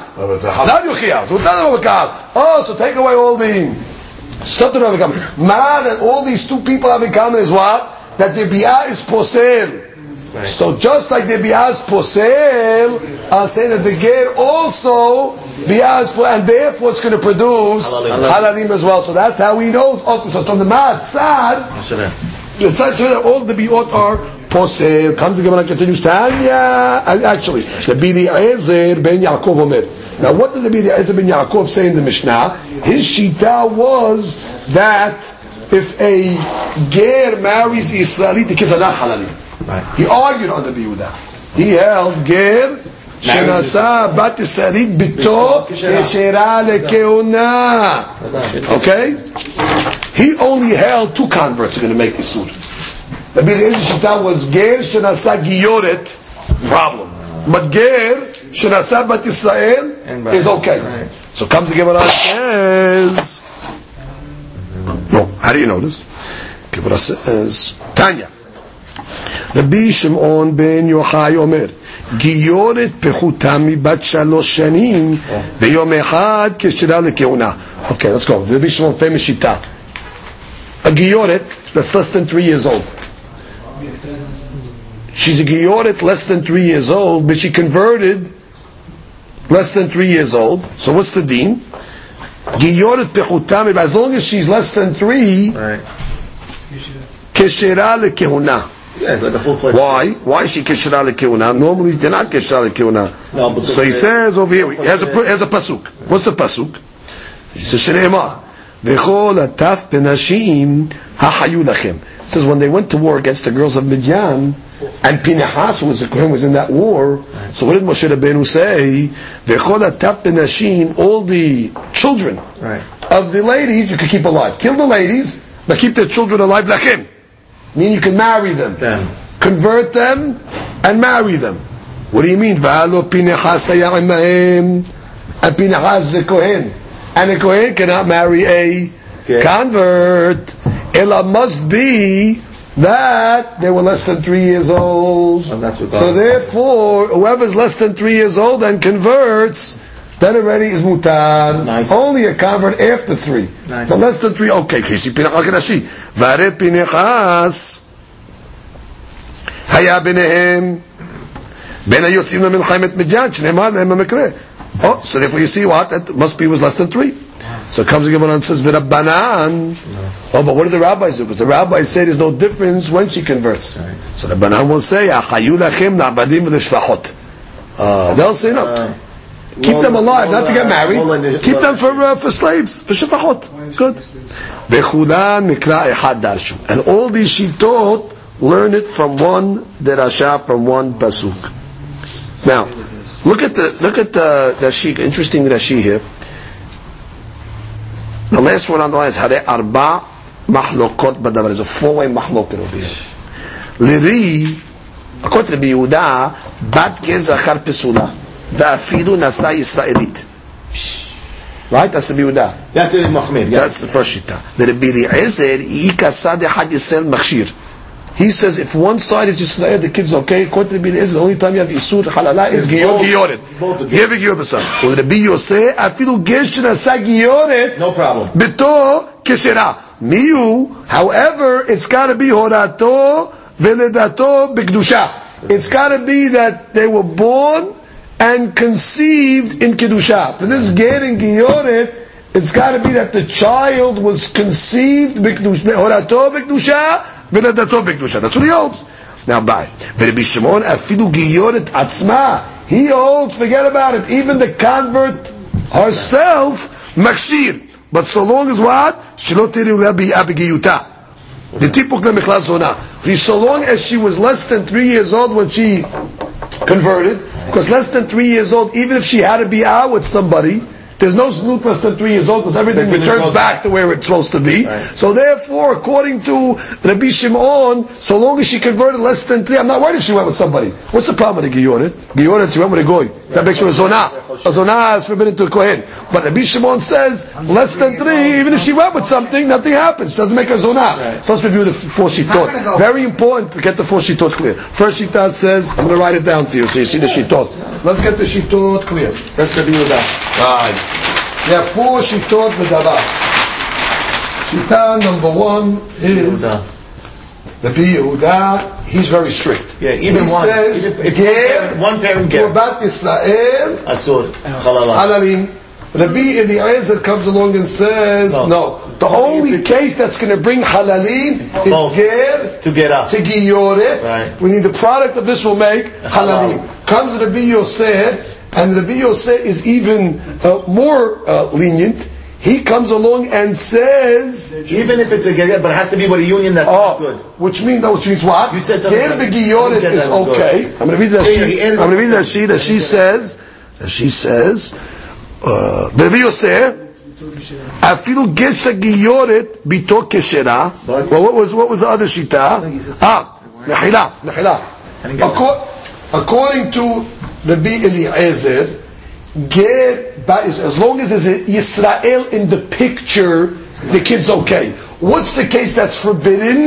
Not Yuchiyah. So not Abo Bakahal. Oh, so take away all the stuff that have in common. Man and all these two people have in common is what? That the Biyah is Posel. So just like the Biyah is Posel, I'm saying that the Ger also Biyah is Posel, and therefore it's going to produce Halalim as well. So that's how he knows. Oh, so from the Mad Sad, the Tzad shows that all the Biyot are posel. Comes the Gemara continues. Tanya, and actually, Rabbi Eliezer ben Yaakov Omer. Now, what did Rabbi Eliezer ben Yaakov say in the Mishnah? His shita was that if a ger marries Israeli, the kids are not halalim. Right. He argued on the Yehuda. He held ger. שנשא בת ישראלית ביתו כשרה לכהונה. Okay? He only held two converts are going to make Isur. Rabbi Eliezer Shita was ger שנשא גיורת, problem. But ger שנשא בת ישראל is okay. So comes the Gemara and says, no, how do you know this? Gemara says, Tanya. רבי שמעון בן יוחאי אומר, גיורת פחותה מבת שלוש שנים, ויום אחד כשרה לכהונה. Okay, let's go. רבי שמעון, famous שיטה. A גיורת that's less than three years old. She's a גיורת less than three years old, but she converted less than three years old. So what's the deen? Giyoret pechutamim, as long as she's less than three, keshera lekehuna. Yeah, like a full fledged. Why? Why is she keshera lekehuna? Normally they're not keshera lekehuna. No, so he says over here, he has a, has a pasuk. What's the pasuk? He says, Shneemar, v'chol ataf benashim ha'hayu lachem. It says, when they went to war against the girls of Midian, and Pinehas who was a Kohen was in that war. So what did Moshe Rabbeinu say? V'chol ataf benashim, all the children Right. of the ladies you could keep alive. Kill the ladies, but keep their children alive lachem. Meaning you can marry them convert them and marry them. What do you mean? V'alo Pinechas haya imahem. And Pinechas is a Kohen. And a Kohen cannot marry a Okay. convert. Ella must be that they were less than three years old. And that's what so God- therefore, whoever's less than three years old and converts, then already is mutar. Nice. Only a convert after three. Nice. But less than three, okay. Kisi Pinechas Rashi. Vare Pinechas. היה ביניהם בין היוצאים למלחמת מדיין, שנאמר להם במקרה. Oh, so therefore you see what? That must be was less than three. So it comes again and says, V'rabbanan. Oh, but what do the rabbis do? Because the rabbis say there's no difference when she converts. So the Banan will say, Achayu lachem na'badim. Uh, they'll say no. Keep them alive, not to get married. Keep them for uh, for slaves, for shefachot. Good. V'chulan mikra echad darshu. And all these shitot learn it from one derasha, from one pasuk. Now, look at the look at the Rashi. Interesting Rashi here. The last one on the line is Hare Arba Badavar. There's a four-way mahloket over here. Liri, according to Yehuda, Bat Gezachar Pesula, Va'afidu Nasa Yisraelit. Right? That's the Yehuda. That's it, Mahmir. That's the first shita. The Rabbi Eliezer, Yikasad Had Yisrael Machshir. He says if one side is Yisrael, the kid's okay. According to Rabbi Eliezer, the only time you have Isur Halala is Giyor Giyoret. both of You have a Giyor Besar. Well, Rabbi Yosef, Afilu Gesh Nasa Giyoret. No problem. Beto Keshera. Miu, however, it's got to be Horato Veledato B'Kedusha. It's got to be that they were born and conceived in Kedusha. For this Ger and Giyoret, it's got to be that the child was conceived B'Kedusha. Horato B'Kedusha, Veledato B'Kedusha. That's what he holds. Now, bye. Rabbi Shimon, Afilu Giyoret Atzma. He holds, forget about it, even the convert herself, Makshir. But so long as what? Shelo Tirula Abigiyuta. The Tipuk Lemichla Zona. So long as she was less than three years old when she converted, because less than three years old, even if she had to be out with somebody, there's no snoot less than three years old because everything returns back to where it's supposed to be. Right. So therefore, according to Rabbi Shimon, so long as she converted less than three, I'm not worried if she went with somebody. What's the problem with the Giorit? Giorit, she went with a goy. That makes her a zonah. a zonah is forbidden to a kohen. But Rabbi Shimon says less than three, even if she went with something, nothing happens. Doesn't make her zonah. So let's review the four she shitot. Very important to get the four she shitot clear. First she shitot says, I'm going to write it down for you so you see the she shitot. Let's get the she shitot clear. Let's review that. Right. There are four shitot medavar. Shita number one is Rabbi Yehuda. He's very strict. Yeah, even he one. says, If- if "Ger one parent to ger." Bat Israel Asur. Halalim." Rabbi Eliezer comes along and says, No. "No, the only case that's going to bring halalim is ger To get up. to giyoret. Right. We need the product of this will make halalim. Comes Rabbi Yosef, and Rabbi Yosef is even uh, more uh, lenient. He comes along and says, Even if it's a geriyat, but it has to be with a union that's not Oh, good. which means no, which means what? You said something Ger like- begiyoret Get is that was good. okay. I'm going to read that Yeah, yeah, sheet. he added I'm going to it. read that sheet that she says. That she says. Uh, Rabbi Yosef. אפילו גט שגיורת ביתו כשרה. But- Well, what was what was the other שיטה? Ah, מחילה, מחילה. Acco- According to Rabbi Eliezer, get ba- is as long as there's a Yisrael in the picture, the kid's okay. What's the case that's forbidden?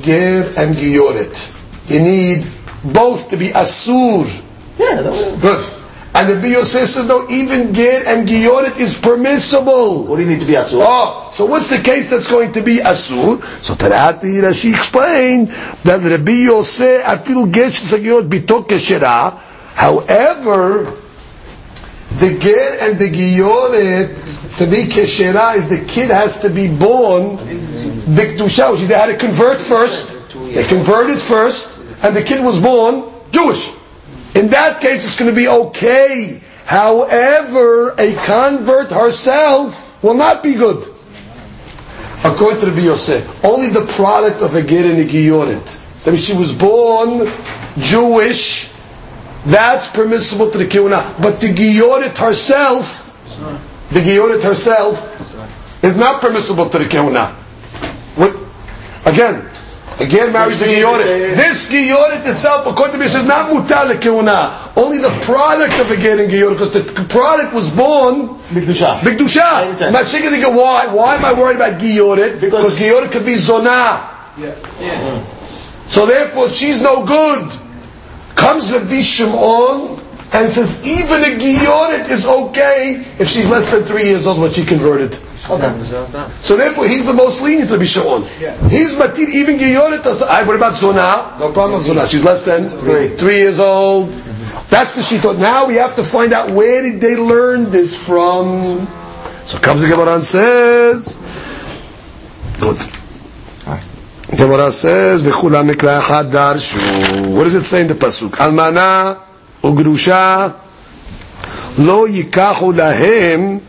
Ger and Gioret. You need both to be Asur. Yeah, that Good. And the Yosef says, no, even Ger and Gioret is permissible. what do you need to be asur? Oh, so what's the case that's going to be asur? So Tarati Rashi explained that Rabbi Yosef afilu get shesagiyot bito keshera. However, the ger and the giyoret to be keshera is the kid has to be born bikdusha, they had to convert first. They converted first, and the kid was born Jewish. In that case, it's going to be okay. However, a convert herself will not be good. According to the Yosef, only the product of a ger and a giyoret. That means she was born Jewish. That's permissible to the kiuna. But the giyoret herself, the giyoret herself, is not permissible to the kiuna. What? Again, again marries the giyoret. This giyoret itself, according to me, is not mutal kiuna. Only the product of a ger and because the product was born Bigdusha. Bigdusha. understand. Mashiach they go, why? Why am I worried about giyoret? Because giyoret could be zonah. So therefore, she's no good. Comes Rabbi Shimon and says, even a giyoret is okay if she's less than three years old when she converted. Okay. So therefore, he's the most lenient Rabbi Shimon. He's matir even giyoret. what about zonah? No problem with zonah. She's less than three, three years old. Mm-hmm. That's the shita. Now we have to find out where did they learn this from. So comes the Gemara and says, good. Gemara says, "V'chulam mikra darshu." What does it say in the pasuk? Almana ugrusha lo yikachu lahem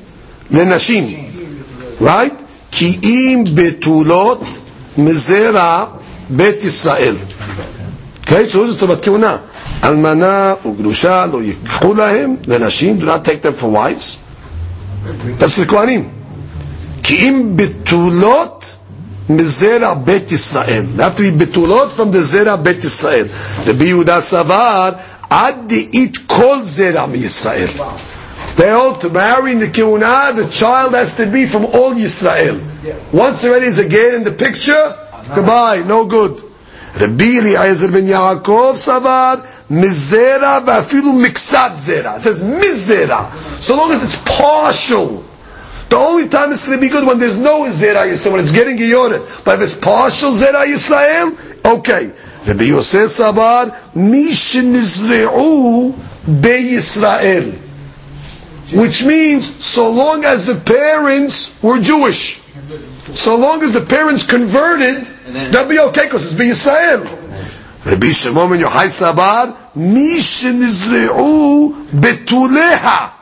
lenashim. Right? Ki'im betulot mizera bet Yisrael. Okay, so who's is about. Almana ugrusha lo yikachu lahem lenashim. Do not take them for wives. That's the kohanim. Ki'im betulot מזרע בית ישראל. They have to be בתולות from the זרע בית ישראל. רבי יהודה סבר, עד דאית כל זרע מישראל. They hold to marry in the kiuna, the child has to be from all Yisrael. Once already is again in the picture, goodbye, no good. רבי אליעזר בן יעקב סבר, מזרע ואפילו מקצת זרע. It says מזרע. So long as it's partial. The only time it's going to be good when there's no Zera Yisrael, when it's getting Giyoret. But if it's partial Zera Yisrael, okay. Rabbi Yosef Sabar, Mish Nizre'u Be Yisrael. Which means, so long as the parents were Jewish. So long as the parents converted, that'll be okay, because it's Be Yisrael. Rabbi Shimon Yochai Sabar, Mish Nizre'u Betuleha.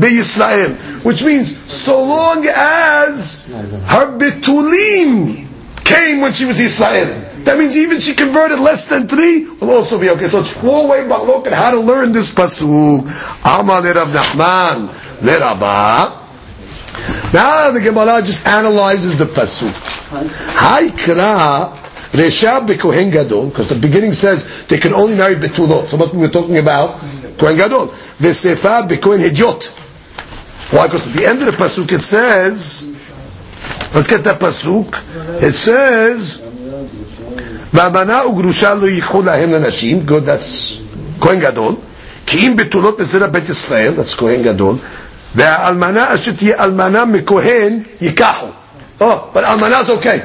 Israel, which means so long as her betulim came when she was Israel. That means even she converted less than three will also be okay. So it's four way balok and how to learn this pasuk. Le Rav Nachman. Now the Gemara just analyzes the pasuk. Haikra Resha bekohen gadol, because the beginning says they can only marry betulot. So must be we're talking about Kohen Gadol. V'sefa b'Kohen Hidyot. Why? Because at the end of the pasuk it says, let's get that pasuk. It says, "V'amana ugrusha lo yikhu lahem lenashim." Good, that's Kohen Gadol. כי אם בתולות מזרע בית ישראל, that's כהן גדול, והאלמנה אשר תהיה אלמנה מכהן ייקחו. Oh, but אלמנה is okay.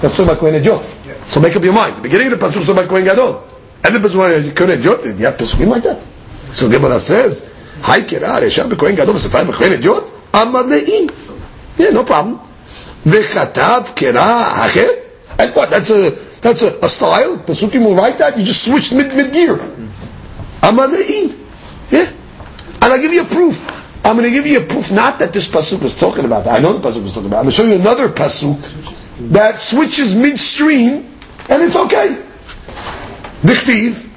That's talking about כהן אדיוט. So make up your mind. The beginning of the pasuk is talking about כהן גדול. And the pasuk כהן אדיוט, you have pasukim like that. So the Gemara says, Haikera, ah, Resha, Bekohen Gadol, Sefer, Bekohen Idiot, Amaleim. Yeah, no problem. Vechatav Kera Hacher. And what? That's a that's a, a style. Pasukim will write that. You just switched mid mid gear. Amaleim. Yeah. And I'll give you a proof. I'm going to give you a proof, not that this pasuk was talking about. I know the pasuk was talking about. I'm going to show you another pasuk that switches midstream, and it's okay. Dichtiv.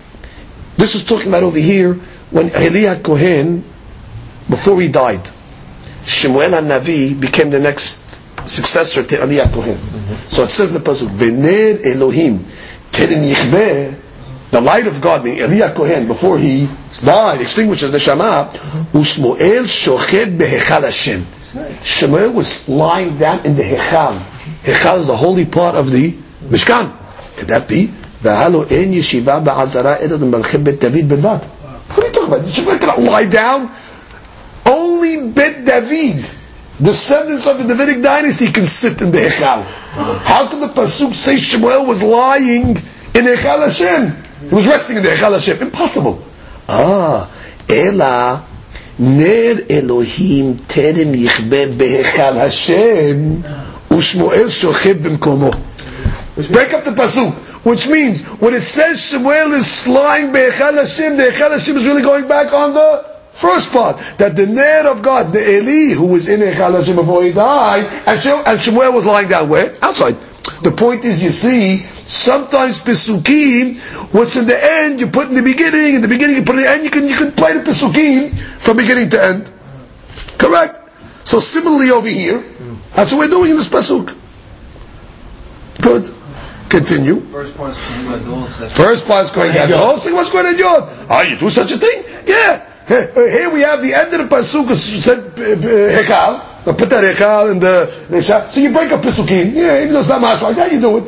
This is talking about over here when Eli HaKohen, before he died, Shemuel Navi became the next successor to Eli HaKohen. Mm-hmm. So it says in the pasuk, "Vener Elohim, Tirin Yichbeh." The light of God, meaning Eli HaKohen, before he died, extinguishes the Shema, mm-hmm. Ushmoel Shochet Behechal Hashem. Shemuel was lying down in the Hechal. Hechal is the holy part of the Mishkan. Could that be? והלו אין ישיבה בעזרה אלא במלכי בית דוד בלבד. What are you talking about? Shmuel cannot lie down. Only Bet David, descendants of the Davidic dynasty, can sit in the Hechal. How can the Pasuk say Shmuel was lying in Hechal Hashem? He was resting in the Echal Hashem. Impossible. Ah, Ela ner Elohim terem yichbe behechal Hashem ushmuel shochev b'mkomo. Break up the pasuk, which means when it says Shmuel is lying behechal Hashem, the Echal Hashem is really going back on the first part that the ner of God, the Eli, who was in Echal Hashem before he died, and Shmuel was lying down where outside. The point is, you see, sometimes Pesukim, what's in the end, you put in the beginning, in the beginning you put in the end, you can, you can play the Pesukim from beginning to end. Correct? So similarly over here, that's what we're doing in this Pasuk. Good. Continue. First part is Kohen Gadol. so that's- First part is going Gadol. Second one's going Yod. Ah, you do such a thing? Yeah. Here we have the end of the pasuk. It said uh, uh, hekal. So put that hekal in the resha. So you break up pasukim. Yeah, even though it's not much like that, you do it.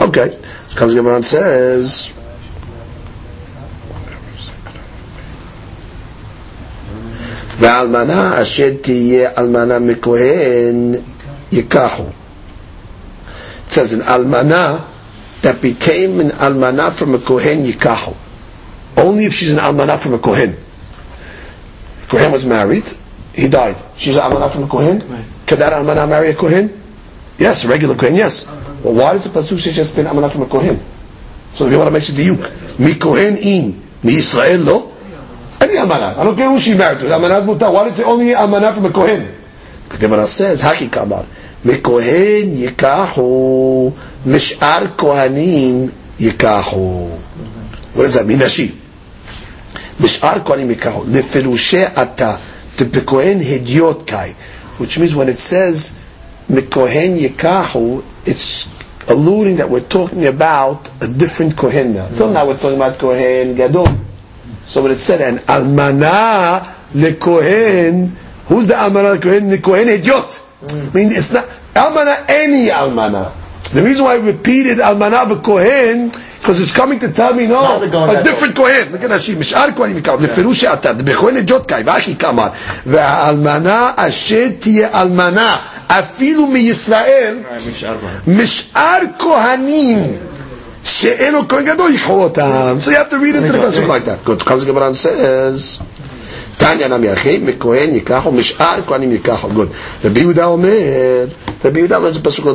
Okay. So comes Gemara and says. ואלמנה אשר תהיה אלמנה מכהן ייקחו. It says an almana that became an almana from a kohen yikahu. Only if she's an almana from a kohen. Kohen was married, he died. She's an almana from a kohen. Could that almana marry a kohen? Yes, a regular kohen. Yes. Well, why does the pasuk say just been almana from a kohen? So the Gemara makes a diuk. Mi kohen in mi Israel lo. Any almana. I don't care who she married to. Almana is mutar. Why did it say only almana from a kohen? The Gemara says, Haki kamar. מכהן ייקחו, Mish'ar Kohanim Yikahu. What does that mean? Nashim. Mish'ar Kohanim Yikahu. Leferushe Ata. Hidyot Kai. Which means when it says Mikohen Yikahu, it's alluding that we're talking about a different Kohen now. Now we're talking about Kohen Gadol. So when it said, an almana lekohen, who's the almana lekohen? Lekohen Kohen Ediot. I mean, it's not, almana, any almana. The reason why I repeated almana of kohen because it's coming to tell me no, Not the Kohen a Gadol. different kohen. Look at that sheet. משאר כהנים יקראו, לפירוש שעתה, בכהן אידיוט קאי, ואחי כאמר, והאלמנה אשר תהיה אלמנה, אפילו מישראל, משאר כהנים. שאין לו כהן גדול ייקחו אותם. So you have to read into the pasuk like that. Good. comes the Gemara and says, תניא נמי אחי, מכהן ייקחו, משאר כהנים ייקחו. גוד. רבי יהודה אומר, רבי יהודה אומר, זה פסוק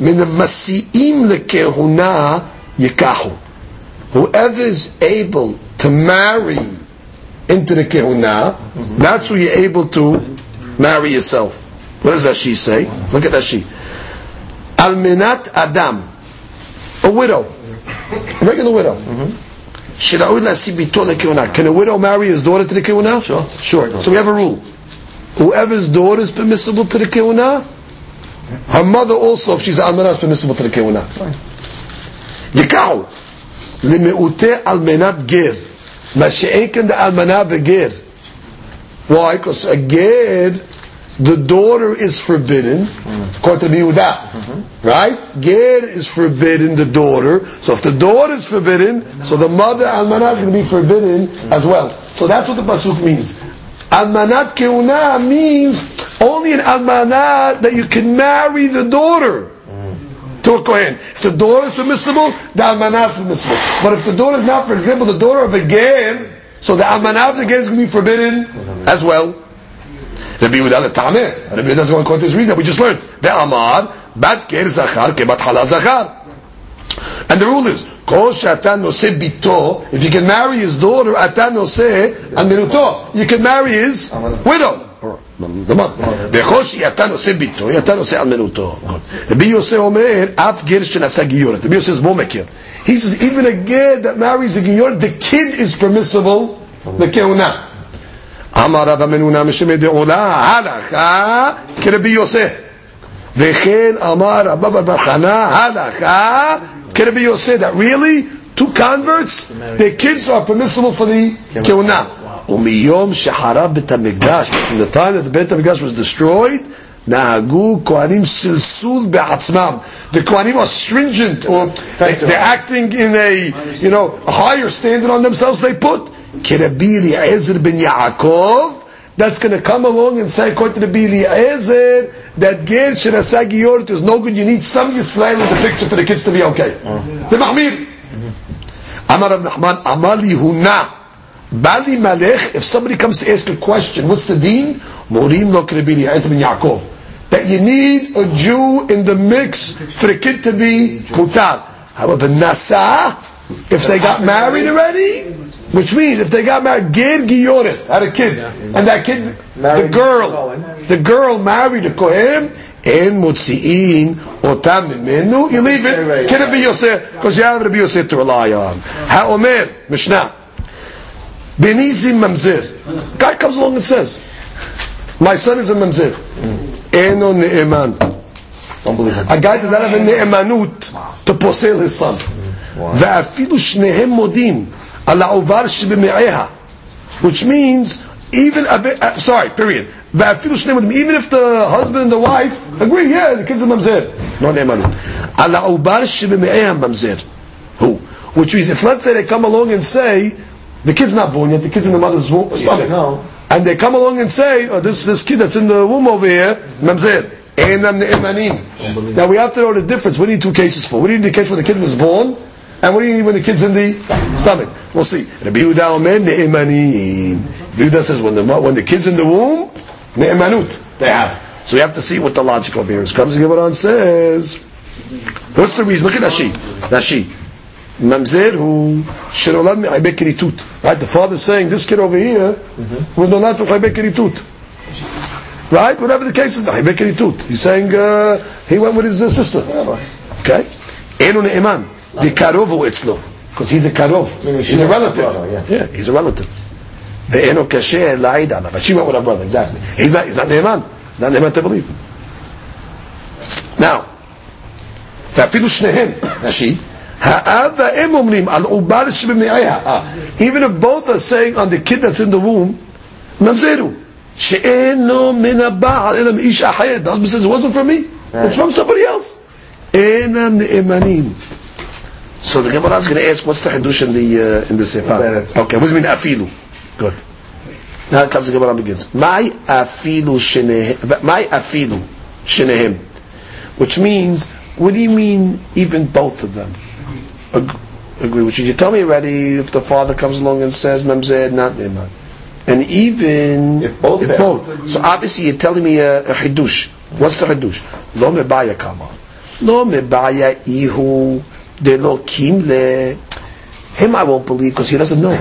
מן המסיעים לכהונה ייקחו. Whoever is able to marry into the kahuna, that's who you're able to marry yourself. What does Rashi say? Look at Rashi. Alminat Adam, a widow, a regular widow. Mm-hmm. Can a widow marry his daughter to the kehuna? Sure. Sure. So we have a rule. Whoever's daughter is permissible to the kehuna, her mother also, if she's almanah, is permissible to the kehuna. Yikau. למעוטה על מנת גר. Mashiach and the almanah v'ger. Why? Because a ger, the daughter is forbidden, according to Yehuda. Right? Ger is forbidden, the daughter. So if the daughter is forbidden, so the mother almanah is going to be forbidden as well. So that's what the pasuk means. Almanat keuna means only an almanah that you can marry the daughter to a kohen. If the daughter is permissible, the almanah is permissible. But if the daughter is not, for example, the daughter of a ger, so the the ger is going to be forbidden as well. Rabbi Yehuda le tameh. Rabbi Yehuda is going to quote this reason that we just learned. The amar bat ger zachar kebat hala zachar. And the rule is, kol shatan noseh bito, if you can marry his daughter, atan noseh amiruto. You can marry his widow. or The mother. וכל שאתה נושא ביתו, אתה נושא על מנותו. רבי יוסי אומר, אף גר שנשא גיורת. רבי יוסי is more מכיר. He says, even a ger that marries a גיורת, the kid is permissible, the כהונה. אמר רב המנונה משמי דעולה, הלכה כרבי יוסף. וכן אמר רבא בר חנה, הלכה כרבי יוסף. That really, two converts, their kids are permissible for the כהונה. ומiyom sheharav bet hamikdash, from the time that the bet hamikdash was destroyed, nahagu kohanim silsul be'atzmam. The kohanim are stringent, or they, they're acting in a you know a higher standard on themselves. They put Kirabi Eliezer ben Yaakov. That's going to come along and say, according to the Eliezer, that ger shenasa giyoret is no good. You need some Yisrael in the picture for the kids to be okay. Uh-huh. The mahmir. Mm-hmm. Amar Rav Nachman, Amali Yehuna. Bali Malech, if somebody comes to ask a question, what's the deen? Morim lo kribili, Ezra ben Yaakov. That you need a Jew in the mix for the kid to be mutar. However, Nasa, if they got married already, which means if they got married, Ger Giyoret, had a kid, and that kid, the Married girl, Cohen. the girl married a Kohen, and mutzi'in otam mimenu, you leave it, can it be Yosef? Because you have to be Yosef to rely on. Ha'omer, Mishnah. Benizim mamzer. Guy comes along and says, "My son is a mamzer." Eno ne'eman. Unbelievable. A guy does not have a ne'emanut to posel his son. ואפילו שניהם מודים Ala'ovar shibime'eha. Which means, even, a bit, uh, sorry, period. Even if the husband and the wife agree, yeah, the kid's are mamzer. No ne'emanu. Ala'ovar shibime'eha mamzer. Who? Which means, if let's say they come along and say, the kid's not born yet, the kid's in the mother's womb. Stomach. No. And they come along and say, oh, this, this kid that's in the womb over here, mamzer. Now we have to know the difference. What need you two cases for? What do you need the case when the kid was born? And what do you need when the kid's in the stomach? We'll see. Rabbi Yehuda omer ne'emanim. Rabbi Yehuda says when the when the kid's in the womb, ne'emanut they have. So we have to see what the logic over here is. Comes the Gemara and says, what's the reason? Look at Rashi. Rashi. Mamzer who shenolad me'aybek kiritut. Right? The father's saying this kid over here was for chaybek kiritut. Right? Whatever the case is, kiritut. He's saying uh, he went with his uh, sister. Okay? Enu ne'eman The karov hu etzlo. Because he's a karov. Meaning she He's a went relative. with her brother, yeah. Yeah, he's a relative. Ve'enu kasher la'id alav. But she went with her brother, exactly. He's not, he's not ne'eman. He's not ne'eman to believe. Now, ואפילו שניהם, רש"י, האב והאם אומרים על עובר שבמעיה. Ah, Even if both are saying on the kid that's in the womb, ממזרו, שאינו מן הבעל, אלא מאיש אחר. The husband says, it wasn't from me, it's from somebody else. אינם נאמנים. So the Gemara is going to ask, what's the Hiddush in the, uh, in the Sefer? Okay, what does it mean, afilu? Good. Now it comes the Gemara begins. My afilu shenehem. My afilu shenehem. Which means, what do you mean, even both of them? Ag- agree with you. You tell me already if the father comes along and says, Mamzed, not Neman. And even If both if both. So obviously you're telling me a, a Hiddush. What's the Hiddush? Lo mebaya kama. Lo mebaya ihu de lo kimle. Him I won't believe because he doesn't know.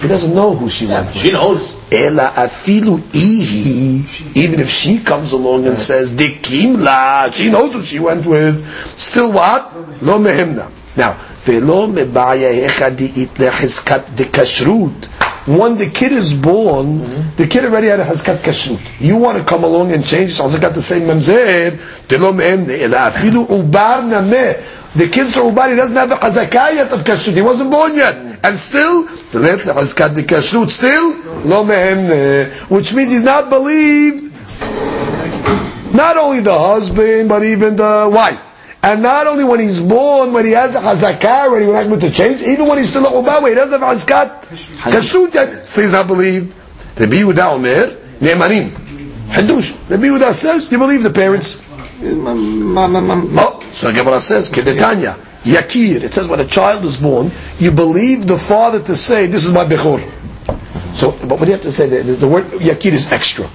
He doesn't know who she went with. She knows. Ela afilu ihi, even if she comes along and says dikimla, she knows who she went with. Still what? Lo mehimna. Now, velo mebaya hecha diit lehizkat dekashrut. When the kid is born, the kid already had a hazkat kashrut. You want to come along and change? So I got the same memzer. Delo mehimna. Ela afilu ubar nameh. The kid for Ubari doesn't have a chazakah yet of kashrut. He wasn't born yet. And still, the chazkat the kashrut still, lo eh, which means he's not believed not only the husband, but even the wife. And not only when he's born, when he has a hazakah already, we're not going to change. Even when he's still a ubawa, he doesn't have hazkat. Kashrut yet. Still he's not believed. The Yehuda Omer, Ne'emanim. Hadush. The Yehuda says, you believe the parents. Oh, so Gemara says, Kedetanya, Yakir. It says when a child is born, you believe the father to say, this is my Bechor. So, but what do you have to say? The, the word Yakir is extra.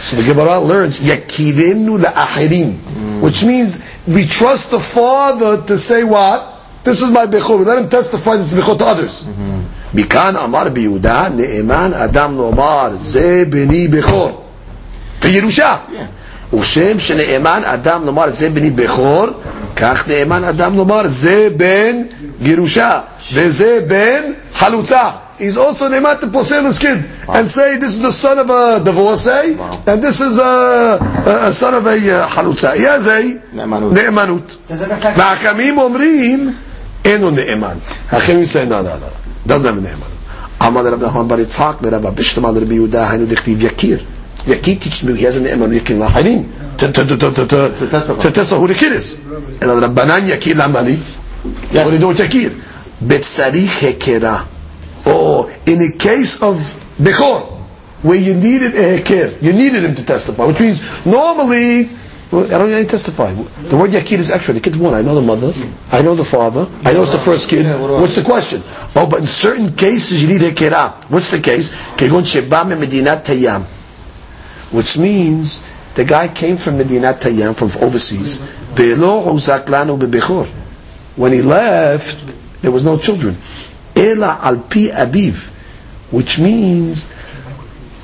So the Gemara learns yakirenu la'achirim, which means we trust the father to say what? This is my bechor. We let him testify this is bechor to others. מכאן אמר ביהודה, נאמן אדם לומר, זה בני בכור. בירושה. וכשם שנאמן אדם לומר, זה בני בכור, כך נאמן אדם לומר, זה בן גירושה, וזה בן חלוצה. He's also neiman to posel his kid and say this is the son of a divorcee and this is a, a, a son of a uh, halutza. He has a ne'emanut. והחכמים אומרים אין לו נאמן. החכמים say no, no, no. Doesn't have a נאמן. אמר לרב נחמן בר יצחק לרב אבישתם על רבי יהודה היינו דכתיב יקיר. You can't me. He has an eman. You can lahalim to to to to to to testify who the kid is. And the rabbanan yakir lamali. What are you doing with yakir? Betzari hekera. oh in a case of bechor, where you needed a hekir, you needed him to testify, which means normally. Well, I don't need to testify. The word yakid is extra. The kid's one I know the mother. I know the father. I know it's the first kid. What's the question? Oh, but in certain cases you need hekirah. What's the case? Which means the guy came from Medinat Tayyam, from overseas. Ve'lo huzak lanu bebechor. When he left, there was no children. Ela al pi abiv, which means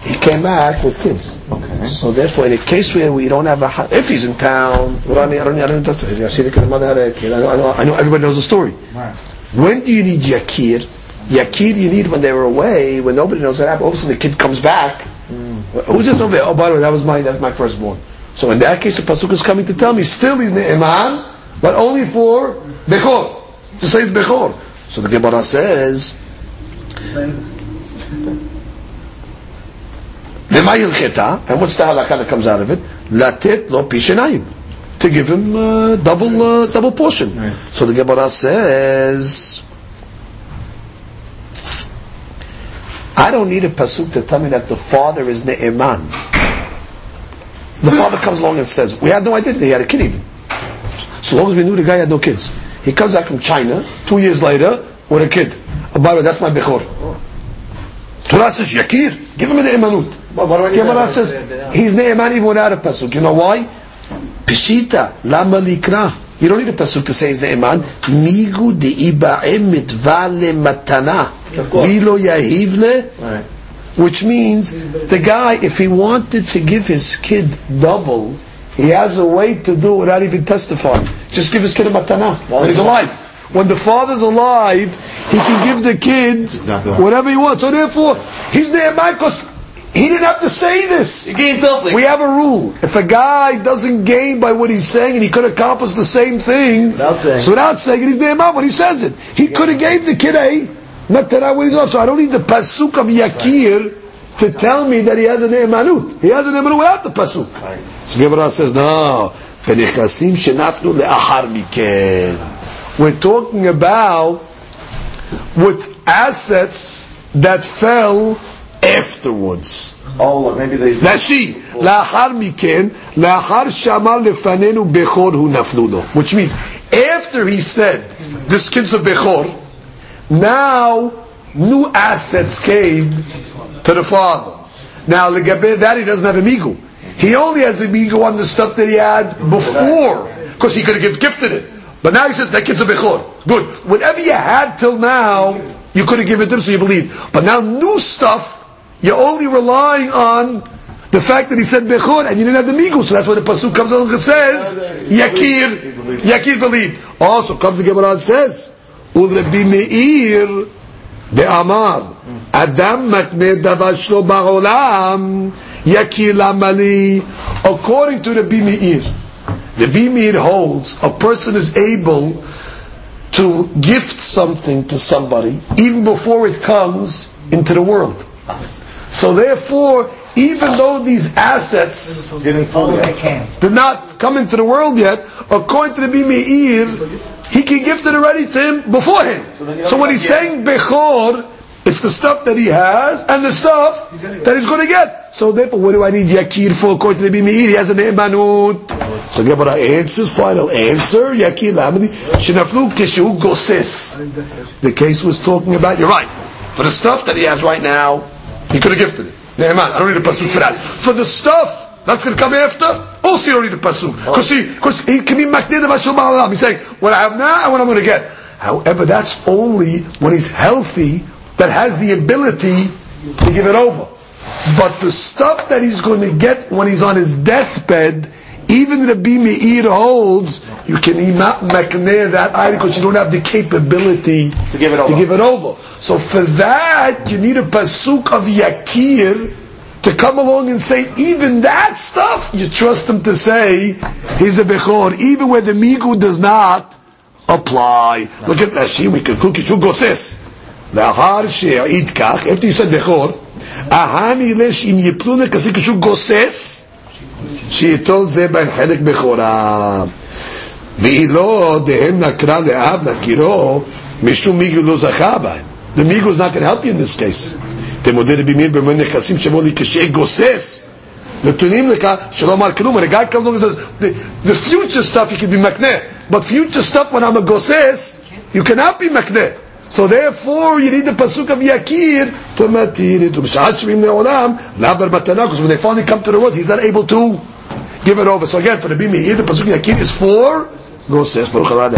he came back with kids. Okay. So therefore, in a case where we don't have a, if he's in town, I don't, I don't, I don't, I see the mother had a kid. I know, I know, everybody knows the story. When do you need yakir? Yakir you need when they were away, when nobody knows what happened. All of a sudden the kid comes back. Who's this over there? Oh, by the way, that was my, that's my firstborn. So in that case, the pasuk is coming to tell me still he's ne'eman, but only for bechor. To say it's bechor. So the Gemara says, and what's the halakha that comes out of it? Latet lo pishenayim. To give him uh, double uh, double portion. So the Gemara says, I don't need a pasuk to tell me that the father is ne'eman. The father comes along and says, we had no idea that he had a kid even. So long as we knew the guy had no kids. He comes back from China, two years later, with a kid. Uh, by the way, that's my Bechor. Torah says, Yakir, give him a ne'emanut. But what do I Gemara says, he's ne'eman even without a pasuk. You know why? Peshita, lama likra. You don't need a pasuk to say he's ne'eman. Migu de'iba'em mitva le matana. Of course. Vilo yahivle. Right. Which means the guy, if he wanted to give his kid double, he has a way to do it without even testifying. Just give his kid a matana when he's alive. When the father's alive, he can give the kid Exactly. whatever he wants. So therefore, he's there because he didn't have to say this. You gain something. We have a rule. If a guy doesn't gain by what he's saying and he could accomplish the same thing, Without saying. so without saying it, he's ne'eman when he says it. He could have gave the kid a Matara when he's off. So I don't need the pasuk of Yakir to tell me that he has an emanut. He has an emanut without the pasuk. So Gemara says, no. Penichasim shenafnu le'achar miken. We're talking about with assets that fell afterwards. Oh, look, maybe they... Rashi, לאחר מכן, לאחר שאמר לפנינו בכור הוא נפלו Which means, after he said, the skins of Bechor, now, new assets came to the father. Now, Legabe, that he doesn't have amigo. He only has amigo on the stuff that he had before, because he could have gifted it. But now he says, that kid's a bechor. Good. Whatever you had till now, you could have given it to him, so you believe. But now, new stuff, you're only relying on the fact that he said bechor and you didn't have the migu. So that's why the pasuk comes along and says, yakir, yakir believed. Also comes the Gemara and says, ul Rabbi Meir, דאמר, אדם מתנה דבר שלו בעולם, יקיר למה לי, according to Rabbi Meir. Rabbi Meir holds, a person is able to gift something to somebody even before it comes into the world. So therefore, even though these assets Didn't fall yet. did not come into the world yet, according to the Bimeir, he can gift it already to him beforehand. then you So don't when he's saying Bechor, it's the stuff that he has and the stuff that he's going to get. So therefore, what do I need Yakir for according to the Bimeir? He has an Emanut. So Gemara answers, final answer, Yakir Lamadi, Shinaflu Kishu Goses. The case was talking about, you're right, for the stuff that he has right now, he could have gifted it. Ne'eman, I don't need a pasuk for that. For the stuff that's going to come after, also you don't need a pasuk. Because he, because he can be makneh the mashal ba'alam. He's saying, what I have now and what I'm going to get. However, that's only when he's healthy, that has the ability to give it over. But the stuff that he's going to get when he's on his deathbed, even Rabbi Meir holds, you can makneh that item because you don't have the capability To give it over. To give it over. So for that, you need a pasuk of Yakir to come along and say, even that stuff, you trust him to say, he's a Bechor, even where the Migu does not apply. Look at Rashi, we can cook it, goses. לאחר שהעיד כך, after you said בכור, ההני לש אם יפלו נכסים כשהוא גוסס, שאיתו זה בהם חלק בכורה. והיא לא דהם נקרא לאב להכירו, משום מיגו לא זכה בהם. The מיגו is not going to help you in this case. תמודה רבי מאיר במאיר נכסים שבו לי כשגוסס. נתונים לך שלא אמר כלום, הרי guy comes along and says, the, the future stuff you can be מקנה, but future stuff when I'm a גוסס, you cannot be מקנה. So therefore you need the pasuk of Yakir to matir it. ובשעה שבעים לעולם, לעבר מתנה, because when they finally come to the world, he's not able to give it over. So again, for the Bimi, the pasuk Yakir is for גוסס. ברוך הבא,